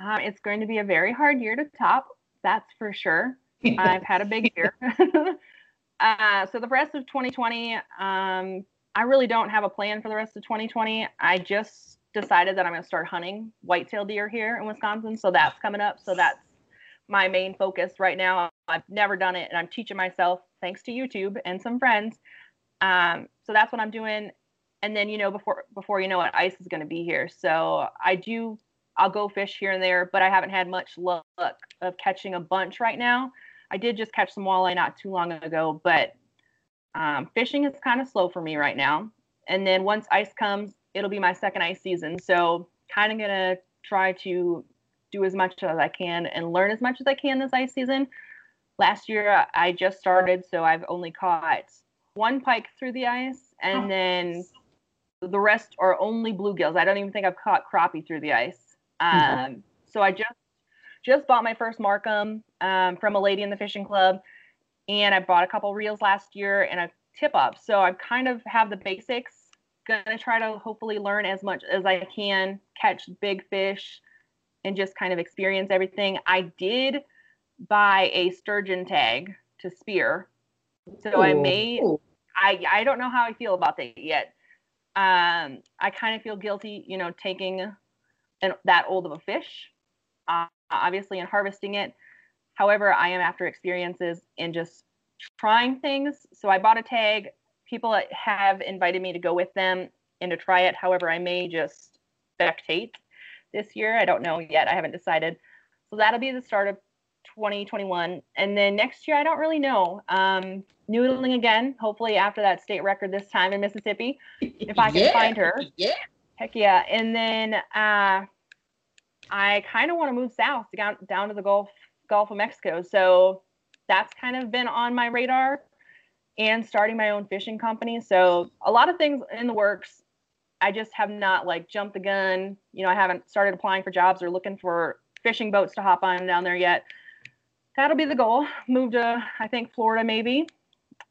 Uh, it's going to be a very hard year to top, that's for sure. <laughs> I've had a big year. <laughs> uh, so, the rest of 2020, um, I really don't have a plan for the rest of 2020. I just decided that I'm going to start hunting whitetail deer here in Wisconsin. So that's coming up. So that's my main focus right now. I've never done it and I'm teaching myself thanks to YouTube and some friends. Um, so that's what I'm doing. And then, you know, before, before you know it, ice is going to be here. So I do, I'll go fish here and there, but I haven't had much luck of catching a bunch right now. I did just catch some walleye not too long ago, but um, fishing is kind of slow for me right now. And then once ice comes, it'll be my second ice season. So kind of gonna try to do as much as I can and learn as much as I can this ice season. Last year I just started, so I've only caught one pike through the ice, and oh. then the rest are only bluegills. I don't even think I've caught crappie through the ice. Um, mm-hmm. So I just just bought my first Marcum um, from a lady in the fishing club, and I bought a couple reels last year and a tip up. So I kind of have the basics gonna try to hopefully learn as much as I can, catch big fish, and just kind of experience everything. I did buy a sturgeon tag to spear, so I may. I I don't know how I feel about that yet. Um, I kind of feel guilty, you know, taking an, that old of a fish, uh, obviously, and harvesting it. However, I am after experiences and just trying things. So I bought a tag. People have invited me to go with them and to try it. However, I may just spectate this year. I don't know yet. I haven't decided. So that'll be the start of 2021. And then next year, I don't really know. Um, noodling again, hopefully after that state record this time in Mississippi, if I can Yeah, find her. Yeah. Heck yeah. And then uh, I kind of want to move south down down to the Gulf Gulf of Mexico. So that's kind of been on my radar and starting my own fishing company. So a lot of things in the works. I just have not like jumped the gun. You know, I haven't started applying for jobs or looking for fishing boats to hop on down there yet. That'll be the goal. Move to I think Florida maybe.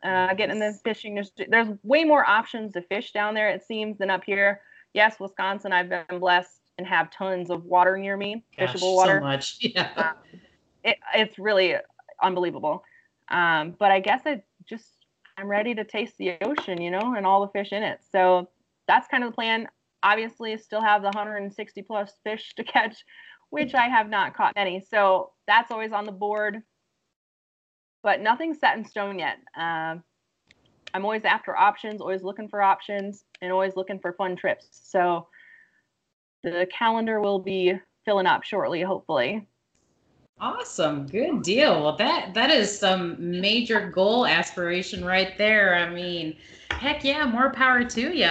Uh, get in the fishing. There's, there's way more options to fish down there it seems than up here. Yes, Wisconsin. I've been blessed and have tons of water near me, Gosh, fishable water So much. <laughs> Yeah. it, it's really unbelievable. Um, but I guess it just I'm ready to taste the ocean, you know, and all the fish in it. So that's kind of the plan. Obviously, still have the 160 plus fish to catch, which I have not caught any. So that's always on the board, but nothing's set in stone yet. Um, I'm always after options, always looking for options, and always looking for fun trips. So the calendar will be filling up shortly, hopefully. Awesome. Good deal. Well, that that is some major goal aspiration right there. I mean, heck yeah, more power to you.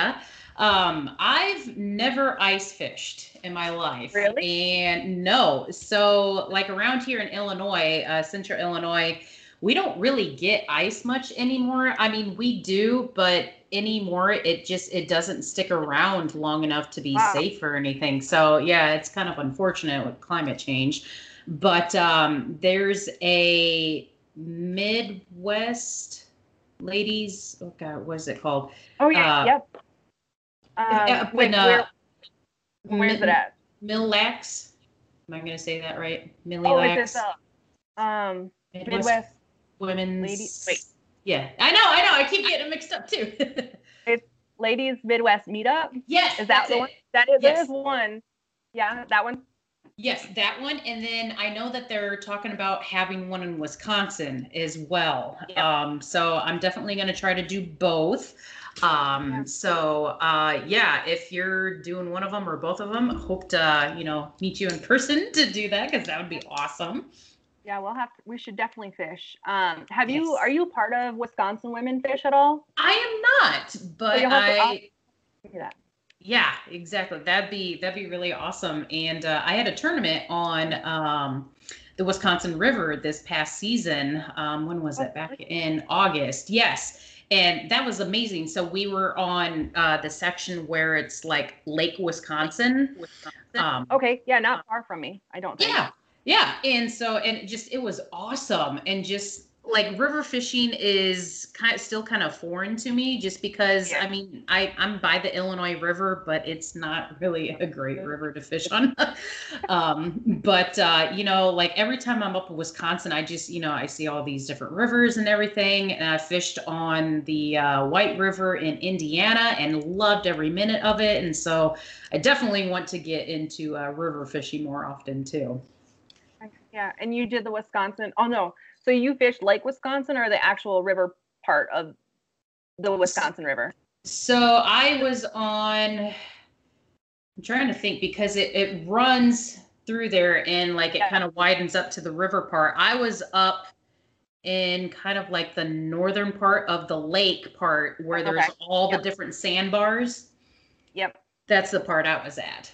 Um, I've never ice fished in my life. Really? And no. So, like around here in Illinois, uh, central Illinois, we don't really get ice much anymore. I mean, we do, but anymore it just it doesn't stick around long enough to be Wow. safe or anything. So, yeah, it's kind of unfortunate with climate change but um, there's a Midwest ladies. Oh God, what is it called? Oh yeah, Uh, yep. Um, wait, in, uh, where, where's it at? Mille Lacs. Am I going to say that right? Oh, Mille Lacs. it's uh, um Midwest. Women's. Lady- wait. Yeah, I know, I know. I keep getting mixed up too. <laughs> Ladies Midwest Meetup. yes, Is that the it. one? That is, that Yes. is one. Yeah, that one. Yes, that one. And then I know that they're talking about having one in Wisconsin as well. Um, so I'm definitely going to try to do both. Um, so uh, yeah, if you're doing one of them or both of them, hope to, you know, meet you in person to do that because that would be awesome. Yeah, we'll have to, we should definitely fish. Um, have you are you part of Wisconsin Women Fish at all? I am not, but you'll have to- I. Look at that. Yeah, exactly. That'd be that'd be really awesome. And uh, I had a tournament on um, the Wisconsin River this past season. Um, when was it? Back in August. Yes. And that was amazing. So we were on uh, the section where it's like Lake Wisconsin. Um, Okay, yeah, not far from me. I don't think. yeah, yeah. And so, and just it was awesome, and just like river fishing is kind of still kind of foreign to me, just because Yeah. I mean I I'm by the Illinois River, but it's not really a great river to fish on. <laughs> um, but uh, you know, like every time I'm up in Wisconsin, I just you know I see all these different rivers and everything, and I fished on the uh, White River in Indiana and loved every minute of it, and so I definitely want to get into uh, river fishing more often too. Yeah, and you did the Wisconsin. Oh no, so you fished Lake Wisconsin or the actual river part of the Wisconsin River? So I was on. I'm trying to think because it, it runs through there and like it Yeah. kind of widens up to the river part. I was up in kind of like the northern part of the lake part where there's Okay. all the Yep. different sandbars. Yep. That's the part I was at.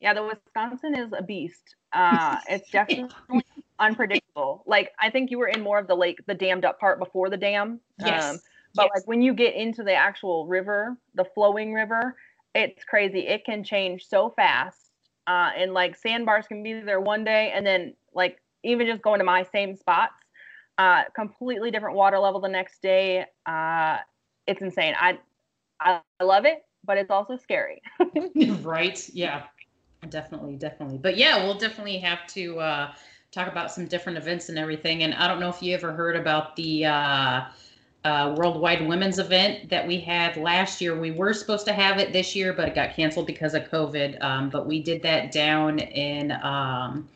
Yeah, the Wisconsin is a beast. Uh, it's <laughs> definitely unpredictable. Like I think you were in more of the lake, the dammed up part before the dam. Yes. Um, but yes. like when you get into the actual river, the flowing river, it's crazy. It can change so fast. Uh, and like sandbars can be there one day, and then like even just going to my same spots, uh, completely different water level the next day. Uh, it's insane. I I, I love it, but it's also scary. <laughs> right? Yeah, definitely, definitely. But yeah, we'll definitely have to uh, talk about some different events and everything. And I don't know if you ever heard about the uh, uh, Worldwide Women's event that we had last year. We were supposed to have it this year, but it got canceled because of COVID. Um, but we did that down in. Um,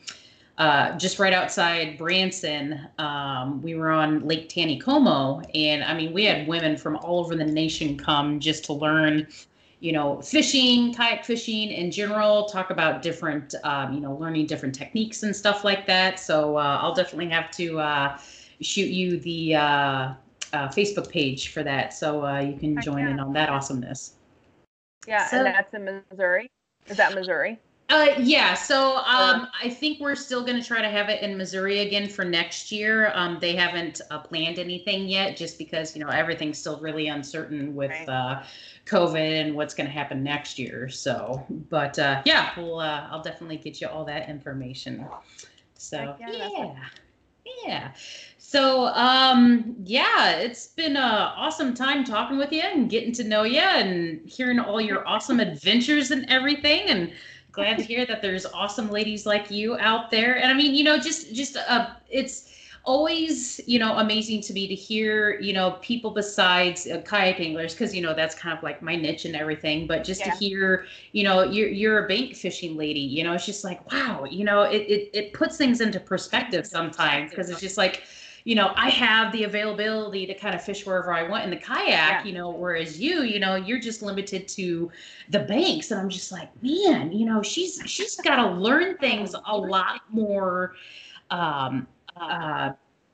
uh, just right outside Branson, um, we were on Lake Taneycomo, and I mean, we had women from all over the nation come just to learn, you know, fishing, kayak fishing in general. Talk about different, um, you know, learning different techniques and stuff like that. So uh, I'll definitely have to uh, shoot you the uh, uh, Facebook page for that, so uh, you can join in on that awesomeness. Yeah, So- and that's in Missouri. Is that Missouri? Uh, yeah, so um, I think we're still going to try to have it in Missouri again for next year. Um, they haven't uh, planned anything yet, just because you know everything's still really uncertain with Right. uh, COVID and what's going to happen next year. So, but uh, yeah, we'll uh, I'll definitely get you all that information. So yeah, yeah, yeah. So um, yeah, it's been an awesome time talking with you and getting to know you and hearing all your awesome adventures and everything and glad to hear that there's awesome ladies like you out there and i mean you know just just uh it's always you know amazing to me to hear you know people besides uh, kayak anglers because you know that's kind of like my niche and everything but just Yeah. to hear you know you're you're a bank fishing lady you know it's just like wow you know it it, it puts things into perspective sometimes because it's just like you know i have the availability to kind of fish wherever i want in the kayak Yeah. you know whereas you you know you're just limited to the banks and i'm just like man you know she's she's got to learn things a lot more um uh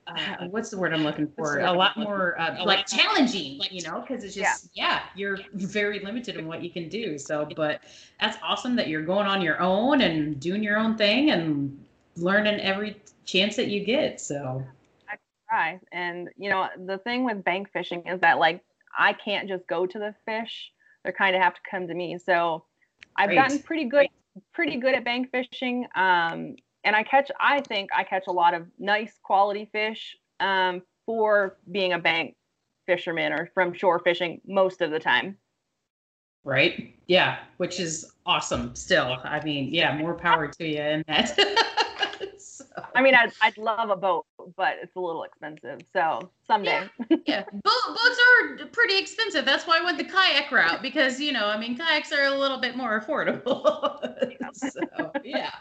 uh, what's the word I'm looking for? A lot more uh, like challenging, you know, because it's just yeah. you're <laughs> very limited in what you can do. So, but that's awesome that you're going on your own and doing your own thing and learning every chance that you get. So, Try. And you know, the thing with bank fishing is that like I can't just go to the fish. They kind of have to come to me. So I've Right. gotten pretty good pretty good at bank fishing. Um and I catch I think I catch a lot of nice quality fish um for being a bank fisherman or from shore fishing most of the time. right, yeah, which is awesome. Still, I mean, yeah, more power to you in that. <laughs> I mean, I'd, I'd love a boat, but it's a little expensive. So someday. <laughs> yeah, Bo- boats are pretty expensive. That's why I went the kayak route because you know, I mean, kayaks are a little bit more affordable. <laughs> so yeah,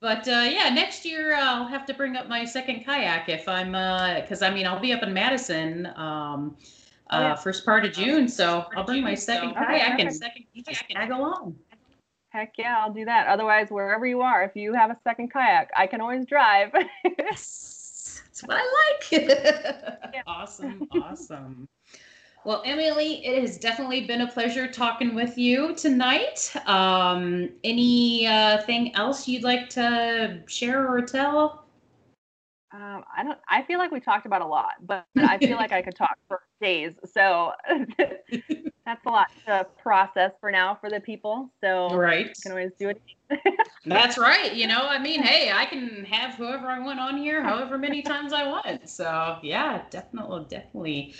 but uh, yeah, next year I'll have to bring up my second kayak if I'm because I mean I'll be up in Madison. Um, Oh, yeah. uh, first part of June, so I'll bring my second kayak and second kayak and tag along. Heck yeah, I'll do that. Otherwise, wherever you are, if you have a second kayak, I can always drive. Yes, that's what I like. <laughs> awesome, <laughs> awesome. Well, Emily, it has definitely been a pleasure talking with you tonight. Um, any uh, thing else you'd like to share or tell? Um, I don't. I feel like we talked about a lot, but <laughs> I feel like I could talk for days. So <laughs> <laughs> that's a lot to process for now for the people. So Right. I can always do it. That's right. You know, I mean, hey, I can have whoever I want on here, however many times I want. So, yeah, definitely, definitely.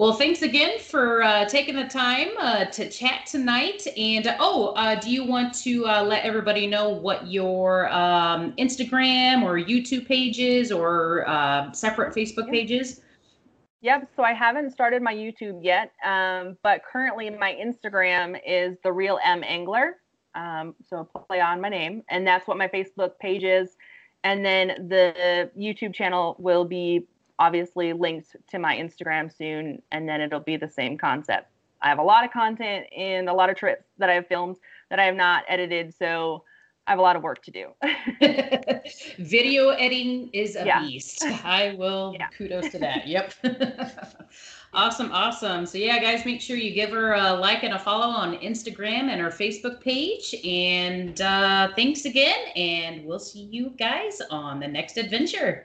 Well, thanks again for uh, taking the time uh, to chat tonight. And uh, oh, uh, do you want to uh, let everybody know what your um, Instagram or YouTube pages or uh, separate Facebook Yeah. pages? Yep. So I haven't started my YouTube yet, um, but currently my Instagram is the real M Angler. Um, so play on my name, and that's what my Facebook page is. And then the YouTube channel will be obviously linked to my Instagram soon, and then it'll be the same concept. I have a lot of content and a lot of trips that I've filmed that I have not edited, so I have a lot of work to do. <laughs> Video editing is a Yeah. beast. I will <laughs> Yeah. kudos to that. Yep. <laughs> awesome, awesome. So yeah, guys, make sure you give her a like and a follow on Instagram and her Facebook page. And uh, thanks again, and we'll see you guys on the next adventure.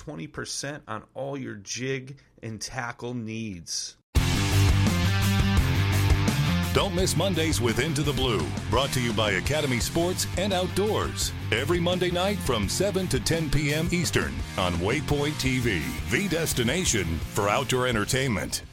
20% on all your jig and tackle needs. Don't miss Mondays with Into the Blue, brought to you by Academy Sports and Outdoors. Every Monday night from 7 to 10 p.m. Eastern on Waypoint TV, the destination for outdoor entertainment.